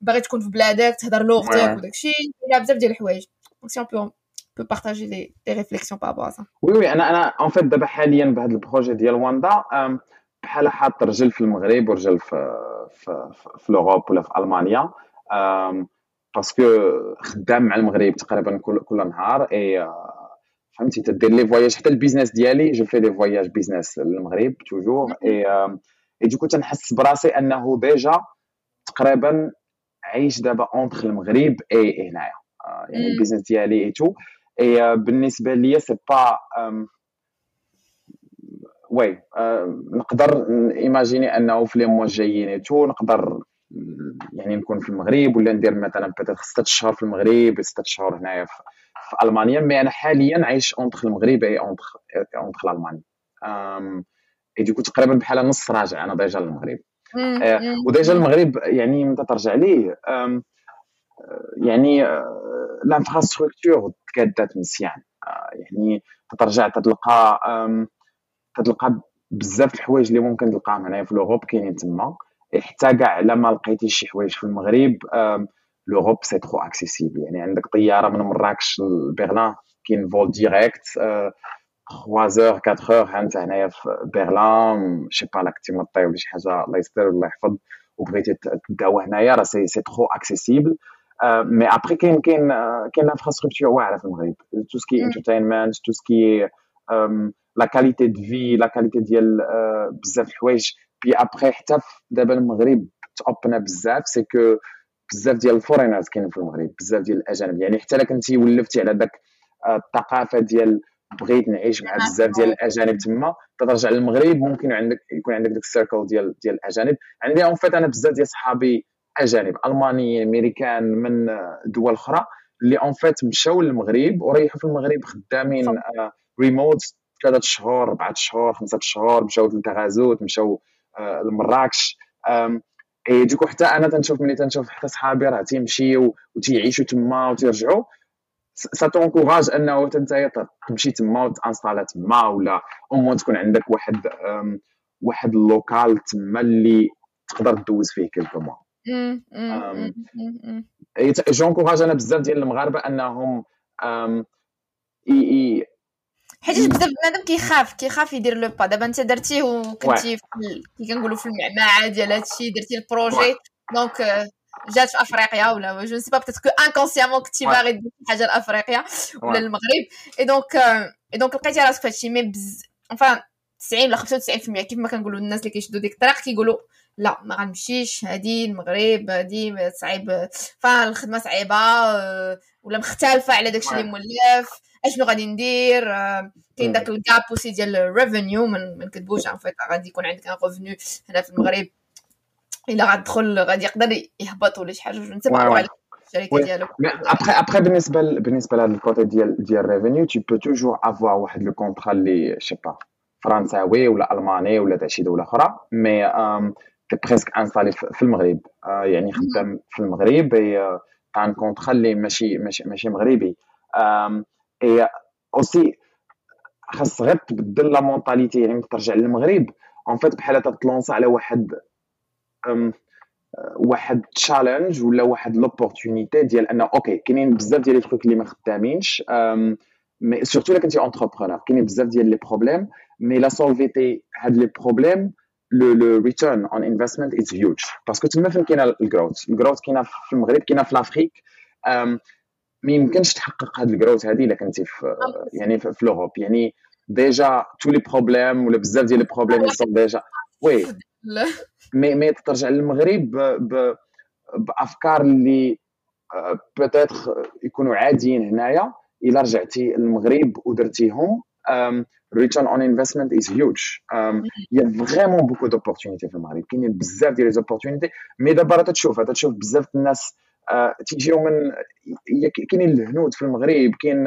باغي تكون في بلادك تهضر لوغتك وداكشي كاين بزاف ديال الحوايج. donc si on peut partager les les réflexions par rapport ça oui oui أنا أنا en fait دابا حاليا بهذا ال projet ديال واندا بحال حاط رجل في المغرب ورجل في في, في لوروب ولا في ألمانيا. parce que خدام مع المغرب تقريبا كل كل نهار. إي فهمتي تدير les voyages حتى ال business ديالي je fais des voyages business للمغرب toujours et et du coup تنحس براسي أنه déjà تقريبا عايش دابا entre المغرب إي هنايا. يعني ال business ديالي et tout. et بالنسبة ليا c'est pas oui نقدر imaginer أنه في les mois الجايين tout نقدر يعني نكون في المغرب ولا ندير مثلا peut-être 6 شهور في المغرب 6 شهور هنايا في, في ألمانيا. mais أنا حاليا عايش entre المغرب et entre entre المانيا et du coup تقريبا بحال نص راجع أنا déjà للمغرب. و déjà المغرب يعني متى ترجع ليه يعني l'infrastructure تكادات مزيان. يعني ترجع تلقى تلقى بزاف الحوايج اللي ممكن تلقاهم هنايا في l'Europe كاينين تما. حتى كاع إلا ما لقيتي شي حوايج في المغرب l'Europe c'est trop accessible يعني عندك طيارة من مراكش لبرلين كاين vol direct 3 اور 4 اور انت هنايا في برلين. شي با لاك تيمطي ولا شي حاجة الله يستر الله يحفظ. وبغيتي تداو هنايا راه c'est c'est trop accessible mais après كاين كاين كاين infrastructure واعرة في المغرب. tout ce qui entertainment tout ce qui la qualité de vie la qualité ديال بزاف الحوايج. بي ابخي حتى دابا المغرب تاوبنا بزاف c'est que بزاف ديال ال foreigners كاينين في المغرب بزاف ديال الأجانب. يعني حتى إلا كنتي ولفتي على داك الثقافة ديال بغيت نعيش مع بزاف ديال الأجانب تما ترجع للمغرب ممكن عندك يكون عندك داك ال cercle ديال ديال الأجانب. عندي en fait أنا بزاف ديال صحابي أجانب ألمانيين أمريكان من دول أخرى اللي en fait مشاو للمغرب وريحوا في المغرب خدامين ريموت ثلاثة شهور أربعة شهور خمسة شهور مشاو لتغازوت مشاو لمراكش et du coup حتى أنا تنشوف ملي تنشوف حتى صحابي راه تيمشيو وتيعيشوا تما وتيرجعوا ça t'encourage أنه انت تمشي تما وت installer تما ولا أو تكون عندك واحد واحد ال local تما اللي تقدر دوز فيه quelques mois. J'encourage أنا بزاف ديال المغاربة أنهم حيت بزاف بنادم كيخاف كيخاف يدير le pas. دابا انت درتيه وكنتي كي كنقولوا في المعمعة ديال هادشي درتي ال projet. Donc جات في أفريقيا ولا je sais pas peut-être que inconsciemment كنتي باغي دير حاجة لافريقيا ولا المغرب et donc et donc لقيتي راسك في هادشي. mais بز enfin 90 ولا 95% كيف ما كنقولوا الناس اللي كيشدوا ديك الطريق كيقولوا لا ما غنمشيش. هادي المغرب هادي صعيب. فالخدمة صعيبة ولا مختلفة على داكشي اللي مولف. اشنو غادي ندير؟ كاين داك ال cap aussi ديال ال revenu ما نكذبوش en fait غادي يكون عندك un revenu هنا في المغرب إلا غتدخل غادي يقدر يهبط ولا شي حاجة جو نتبعوا على الشركة ديالو. ابخي ابخي بالنسبة بالنسبة لهذا ال côté ديال ديال ال revenu tu peux toujours avoir واحد le contrat اللي je sais pas فرنساوي ولا ألماني ولا تاع شي دولة أخرى mais presque installé في المغرب. يعني خدام في المغرب un contrat اللي ماشي ماشي ماشي مغربي. et aussi خاص غير تبدل la mentalité يعني ترجع للمغرب en fait بحال تت lance على واحد واحد challenge ولا واحد l'opportunité ديال ان OK كاينين بزاف ديال les trucs اللي ما خدامينش mais surtout إلا كنتي entrepreneur كاينين بزاف ديال les problèmes mais لا solve يتي هاد les problèmes le return on investment is huge parce que تما فين كاينة ال growth ال growth كاينة في المغرب كاينة في l'Afrique ما يمكنش تحقق هاد ال growth هادي إلا كنتي في يعني في, l'Europe يعني déjà tous les problèmes ولا بزاف ديال les problèmes sont déjà. Oui. Mais mais ترجع للمغرب بأفكار اللي peut-être يكونوا عاديين هنايا. إلا رجعتي للمغرب ودرتيهم is huge. um, il y a vraiment beaucoup d'opportunités في المغرب. كاينين بزاف ديال les opportunités mais دابا راه تتشوف تشوف بزاف الناس تيجيو من كاينين الهنود في المغرب كاين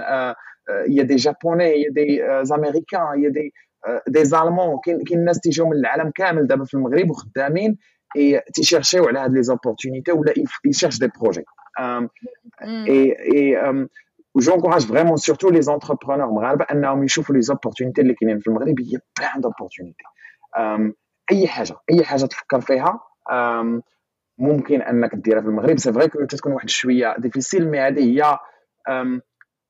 y a des Gabonais y a des Américains y a des des Allemands كاين كاين الناس تيجيو من العالم كامل دابا في المغرب وخدامين تي cherch يو على هاد les opportunités ولا ي cherche des projets. Et et و j'encourage vraiment surtout les entrepreneurs مغاربة انهم يشوفوا les opportunités اللي كاينين في المغرب y a plein d'opportunités أي حاجة أي حاجة تفكر فيها ممكن أنك ديرها في المغرب. c'est vrai que تكون واحد شوية difficile mais هذه هي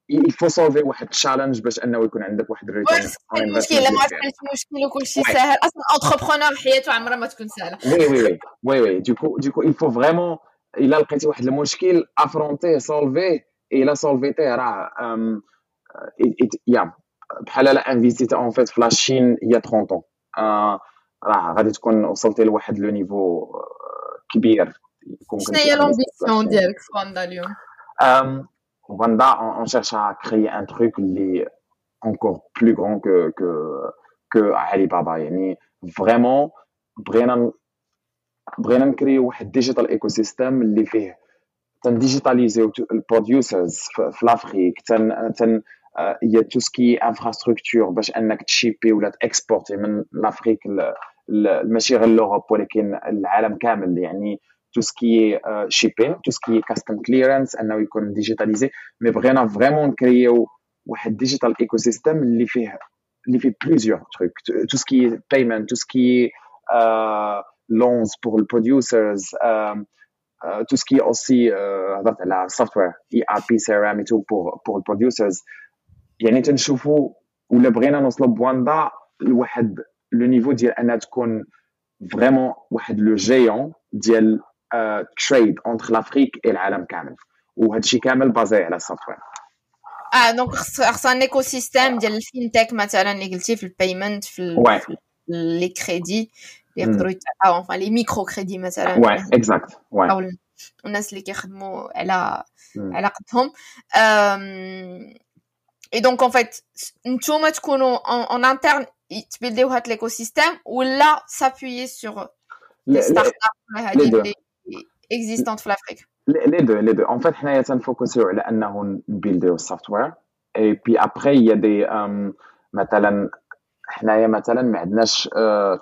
il faut solver واحد challenge باش أنه يكون عندك واحد ال return المشكل لما عرفت المشكل وكل شيء ساهل أصلا entrepreneur حياته عمرها ما تكون سهلة. Oui Oui oui oui oui du coup du coup il faut vraiment الا لقيتي واحد المشكل affronte يه solve يه الا solve يتيه راه يا بحال لا invest يت en fait في la Chine y a 30 ans. راه غادي تكون وصلتي لواحد le niveau كبير شنو هي l'ambition ديالك في Waanda اليوم Waanda, on, on, cherche à créer un truc qui est encore plus grand que, que, que Alibaba. يعني vraiment بغينا بغينا ن cré يو واحد digital ecosystem اللي فيه تن digitalis يو ال producers في l'Afrique تن تن هي tout ce qui est infrastructure باش انك ت shipper ولا ت exporter من l'Afrique ماشي غير l'Europe ولكن العالم كامل يعني shipping, tout ce qui est custom clearance, أنه يكون digitalisé mais بغينا vraiment ن cré يو واحد digital ecosystem اللي فيه اللي فيه بليزيور تروك تو سكي بايمنت تو سكي لونز بور البروديوسرز تو سكي اوسي هضرت على software ERP CRM tout pour pour ال producers يعني تنشوفوا ولا بغينا نوصلوا ب Waanda لواحد le niveau ديال انها تكون vraiment واحد le géant ديال trade entre l'Afrique et العالم كامل وهذا الشيء كامل basé على ال software آه donc خص un écosystème ديال ال fintech مثلا اللي قلتي في ال payment في les crédits اللي يقدروا يتعاونوا enfin les microcrédits مثلا ouais exact ouais أو الناس اللي كيخدموا على على قدهم et donc en fait نتوما تكونوا en interne ت build يو هاد l'écosystème ولا s'appuyer sur les startups هذه existantes في l'Afrique. Les deux, les deux. En fait, حنايا تنفوكسيو على انه نبيلديو ال software et puis après y a des مثلا حنايا مثلا ما عندناش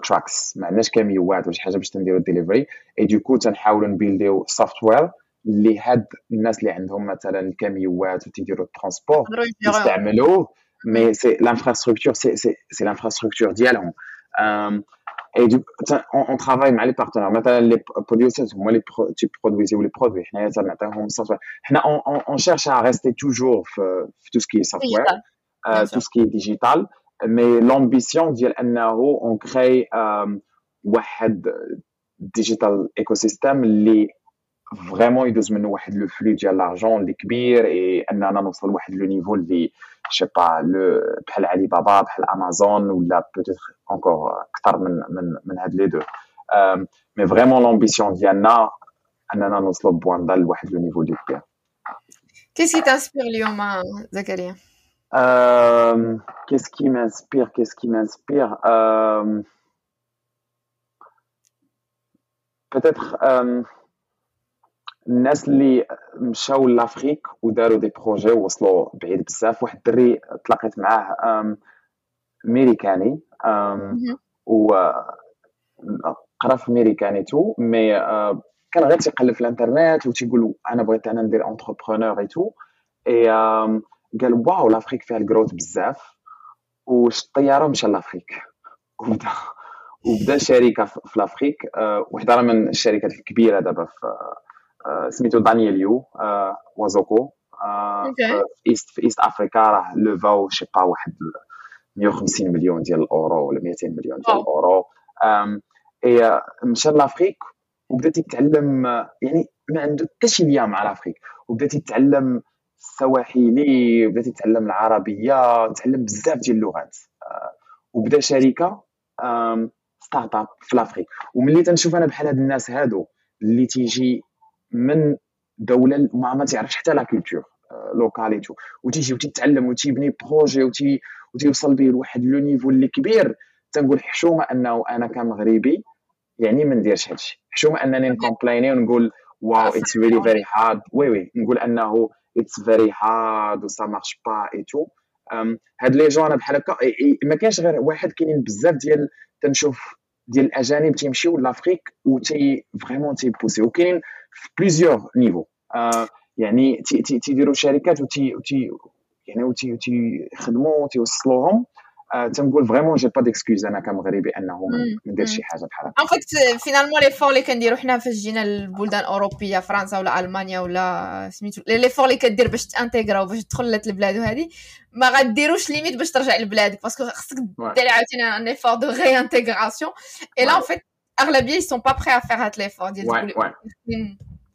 trucks ما عندناش كاميوات ولا شي حاجة باش نديرو ال delivery et du coup تنحاولوا نبيلديو software اللي هاد الناس اللي عندهم مثلا الكاميوات وتيديروا ال transport يستعملوه مي سي لانفراستركتور سي سي سي لانفراستركتور ديالهم Et du, on, on, travaille avec les partenaires. Maintenant, les producteurs, moi, les pro, tu produis ou les produits. On, on, on cherche à rester toujours tout ce qui est software, euh, tout ce qui est digital. Mais l'ambition, on crée euh, un digital écosystème اللي فريمون يدوز منه واحد لو فلو ديال لارجون اللي كبير اي اننا نوصل لواحد لو نيفو اللي je sais pas لو بحال علي بابا بحال امازون ولا peut-être encore أكثر من من من هاد les deux mais vraiment l'ambition ديالنا اننا نوصلوا ب Waanda ل لواحد le niveau اللي كبير Qu'est-ce qui t'inspire اليوم زكريا Qu'est-ce qui m'inspire Qu'est-ce qui m'inspire Peut-être الناس اللي مشاو l'Afrique وداروا des projets ووصلوا بعيد بزاف واحد الدري تلاقيت معاه ميريكاني و قرا في ميريكاني tout mais كان غير تيقلب في الانترنت وتيقول أنا بغيت أنا ندير entrepreneur et tout et قال wow l'Afrique فيها ال growth بزاف. وشد الطيارة مشى l'Afrique. وبدا وبدا شركة في l'Afrique وحدة من الشركات الكبيرة دابا في سميتو Daniel Yu Wasoko في East في East Africa راه لوفاو je sais pas واحد 150 مليون ديال الأورو ولا 200 مليون ديال الأورو. et مشى l'Afrique وبدا تيتعلم يعني ما عنده حتى شي lien مع l'Afrique. وبدا تيتعلم السواحيلي وبدا تيتعلم العربية تعلم بزاف ديال اللغات. وبدا شركة startup في l'Afrique. وملي تنشوف أنا بحال هاد الناس هادو اللي تيجي من دولة ما ما تعرفش حتى la culture locale et tout وتيجي وتتعلم وتيبني projet وتي وتيوصل به لواحد le niveau اللي كبير تنقول حشومه أنه أنا كمغربي يعني ما نديرش هادشي حشومه أنني نكومبلايني ونقول wow it's really very hard oui oui نقول أنه it's very hard و ça marche pas et tout هاد les gens بحال هكا ما كاينش غير واحد كاينين بزاف ديال تنشوف ديال الأجانب تيمشيو l'Afrique و تي vraiment تيبوسي وكاينين في plusieurs niveaux. آه يعني تيديروا شركات وتي يعني وتي تيخدموا تيوصلوهم آه تنقول vraiment j'ai pas d'excuse أنا كمغربي إنه ما ندير شي حاجة بحال هكا Et finalement les efforts اللي كنديرو حنا فاش جينا للبلدان الأوروبية فرنسا ولا ألمانيا ولا سميتو les efforts اللي كدير باش تأنتيغرا وباش تدخل للبلاد وهذه ما غديروش les mêmes باش ترجع لبلادك parce que خصك دير عاوتاني un effort de réintégration et là en fait أغلبية sont pas prêts à faire هاد l'effort ديال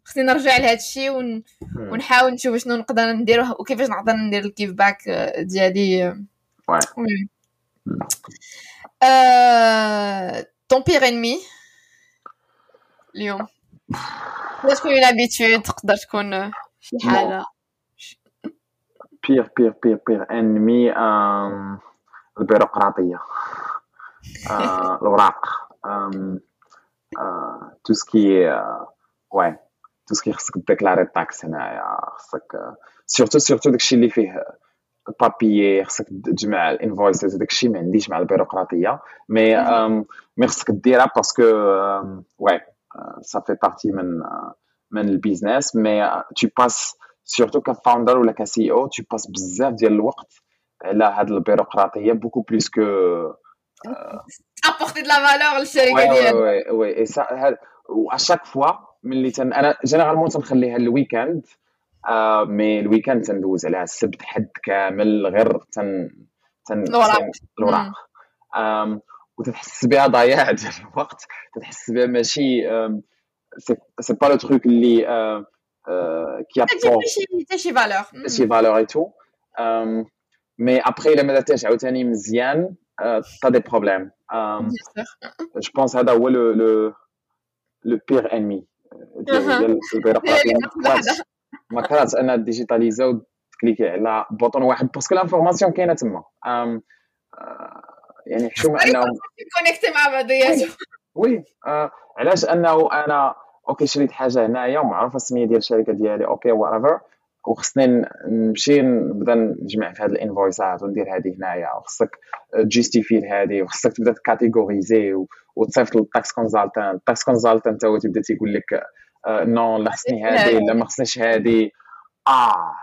خصني نرجع لهذا الشيء ون... ونحاول نشوف شنو نقدر ندير وكيفاش نقدر ندير ال give back ديالي oui ton big enemy اليوم تقدر تكون une habitude تقدر تكون شي حاجة big big big big enemy البيروقراطيه الاوراق tout ce qui oui tout ce qui خصك ديكلاري ال taxes هنايا خصك surtout surtout داكشي اللي فيه البابيي خصك تجمع ال invoices داكشي ما عنديش مع البيروقراطية. مي مي خصك ديرها parce que ouais ça fait partie من من ال business mais tu passes surtout ك founder ولا ك CEO tu passes بزاف ديال الوقت على هاد البيروقراطية beaucoup plus que apporter de la valeur للشركه ديالك وي وي اي سا و اشاك فوا ملي أنا généralement تنخليها ال weekend آه mais ال weekend تندوز عليها السبت حد كامل غير تن تن الوراق. وتتحس بها ضياع ديال الوقت. تتحس بها ماشي c'est pas le truc اللي qui apporte شي valeur شي valeur et tout mais après الا ما درتيهاش عاوتاني مزيان t'as des problèmes je pense هذا هو le le le big enemy ديال البيروقراطيه ما كرهتش انها ديجيتاليزا وتكليكي على bouton واحد. parce que l'information كاينة تما. يعني حشومه انه كونيكتي مع بعضياتهم oui علاش أنه أنا OK شريت حاجة هنايا ومعروفه السمية ديال الشركة ديالي. OK what وخصني نمشي نبدا نجمع في هاد الإنفويسات وندير هذه هنايا. وخصك تجيستيفي هذه وخصك تبدا تكاتيغوريزي وتصيفط لل tax consultant ال tax consultant تا هو تبدا تيقول لك non لا خصني هذه لا. ما خصنيش هذه آه.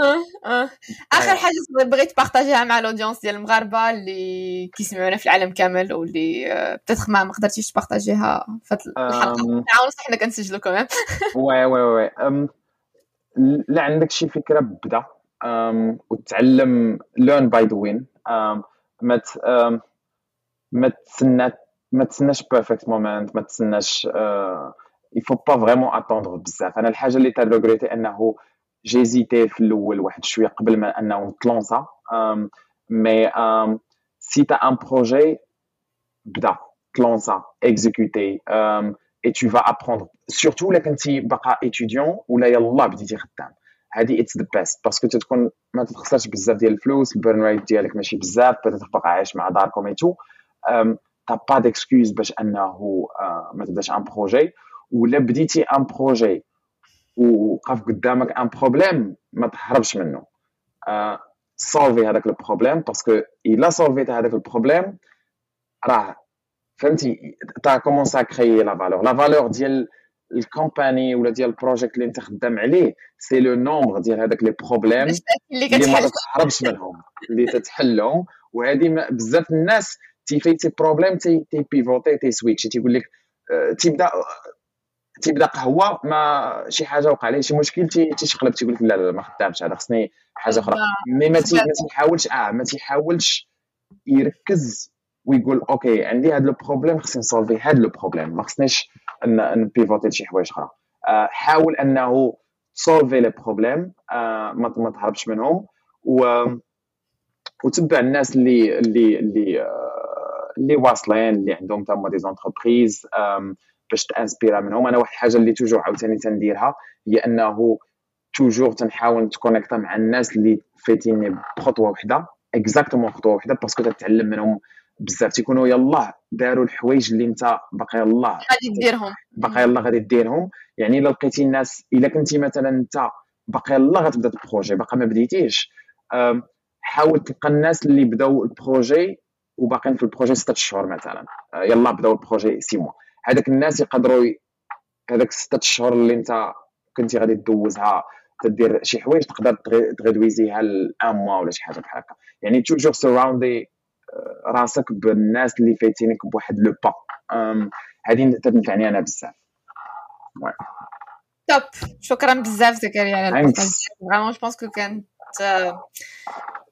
آه آه. آخر حاجة بغيت بارطاجيها مع ال audience ديال المغاربة اللي كيسمعونا في العالم كامل واللي peut-être ما ما قدرتيش تبارطاجيها في الحلقة. نعاون حنا كنسجلوا كمان oui oui oui لا عندك شي فكرة بدا؟ وتعلم learn by the way ما ما تسنى ما تسناش perfect moment ما تسناش faut pas vraiment attendre بزاف أنا الحاجة اللي ت regretter انه j'hésitais في الأول واحد شوية قبل ما انه نت lança mais si t'as un projet بدا ت lança exécuter et tu vas apprendre surtout الا كنتي باقا étudiant ولا يلا بديتي خدام هادي it's the best parce que تتكون ما تتخسرش بزاف ديال الفلوس ال burn rate ديالك ماشي بزاف باقا عايش مع داركم et tout t'as pas d'excuse باش انه ما تبداش un projet ولا بديتي un projet وقف قدامك un problème ما تهربش منه. سولفي هذاك البروبليم باسكو إلا سولفيت هذاك البروبليم راه فهمتي t'as commencé à créer la valeur la valeur ديال ال company ولا ديال ال project اللي انت خدام عليه c'est le nombre ديال هذاك les problèmes اللي ما تهربش منهم اللي تتحلهم. وهذه بزاف الناس تي éviter problème تي تي pivoter تي switch تيقول لك تيبدأ تيبدا قهوه ما شي حاجة وقع عليه شي مشكل تيشقلب تيقول لك لا لا ما خدامش هذا خصني حاجة أخرى. mais ما تيحاولش آه ما تيحاولش يركز ويقول أوكي عندي هذا البروبليم خصني نسولفي هذا البروبليم ما خصنيش ن pivoter لشي حوايج أخرى. حاول أنه ت solve ي les problèmes ما تهربش منهم و وتبع الناس اللي اللي اللي اللي واصلين اللي عندهم تما des entreprises باش ت inspira منهم. أنا واحد الحاجة اللي toujours عاوتاني تنديرها هي أنه toujours تنحاول نت connecta مع الناس اللي فايتيني بخطوة وحدة exactement خطوة وحدة parce que تتعلم منهم بزاف. تيكونوا يلاه داروا الحوايج اللي انت باقي يلاه غادي ديرهم. باقي يلاه غادي ديرهم. يعني إلا لقيتي الناس إلا كنتي مثلا أنت باقي يلاه غتبدا ال projet باقي ما بديتيش. حاول تلقى الناس اللي بداو ال projet وباقيين في ال projet ستة شهور مثلا. يلا بداو ال projet six mois هذاك الناس يقدروا هذاك ستة شهور اللي أنت كنتي غادي دوزها تدير شي حوايج تقدر ت réduire ها ل un mois ولا شي حاجة بحال هكا. يعني toujours surround ي راسك بالناس اللي فايتينك بواحد le pas هذه تنفعني أنا بزاف. top شكرا بزاف زكريا على ال partage vraiment je pense que كانت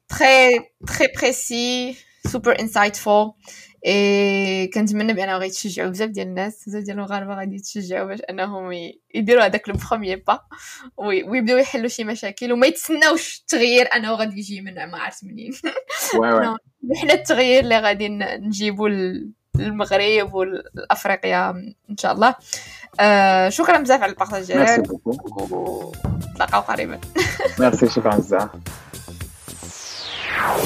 très très précis super insightful et كنتمنى بانه غادي تشجعوا بزاف ديال الناس بزاف ديال المغاربه غادي يتشجعوا باش انهم يديروا هذاك le premier pas ويبداو يحلوا شي مشاكل وما يتسناوش التغيير انه غادي يجي من ما عرفت منين حنا التغيير اللي غادي نجيبوا للمغرب والافريقيا ان شاء الله آه شكرا بزاف على ال partage ديالك ونتلاقاو قريبا ميرسي شكرا بزاف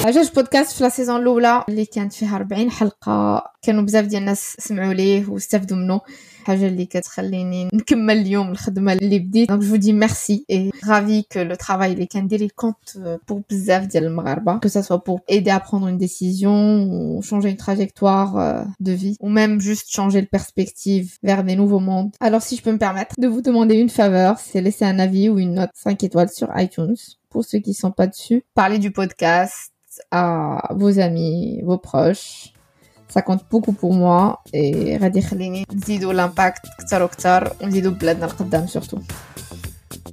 عجاج بودكاست في ال saison الأولى؟ اللي كانت فيها 40 حلقة. كانوا بزاف ديال الناس سمعوا ليه واستفدوا منه حاجه اللي كتخليني نكمل اليوم الخدمه اللي بديت دونك جو دي ميرسي اي رافي كو لو ترافاي اللي كندير كونت بور بزاف ديال المغاربه كو سا سوا بور ايدي ا prendre une décision ou changer une trajectoire de vie ou même juste changer de perspective vers des nouveaux mondes. Alors si je peux me permettre de vous demander une faveur, c'est laisser un avis ou une note 5 étoiles sur iTunes pour ceux qui sont pas dessus. Parlez du podcast à vos amis, vos proches. Ça compte beaucoup pour moi et غادي يخليني نزيدو l'impact كتر وكتر ونزيدو بلادنا القدام surtout.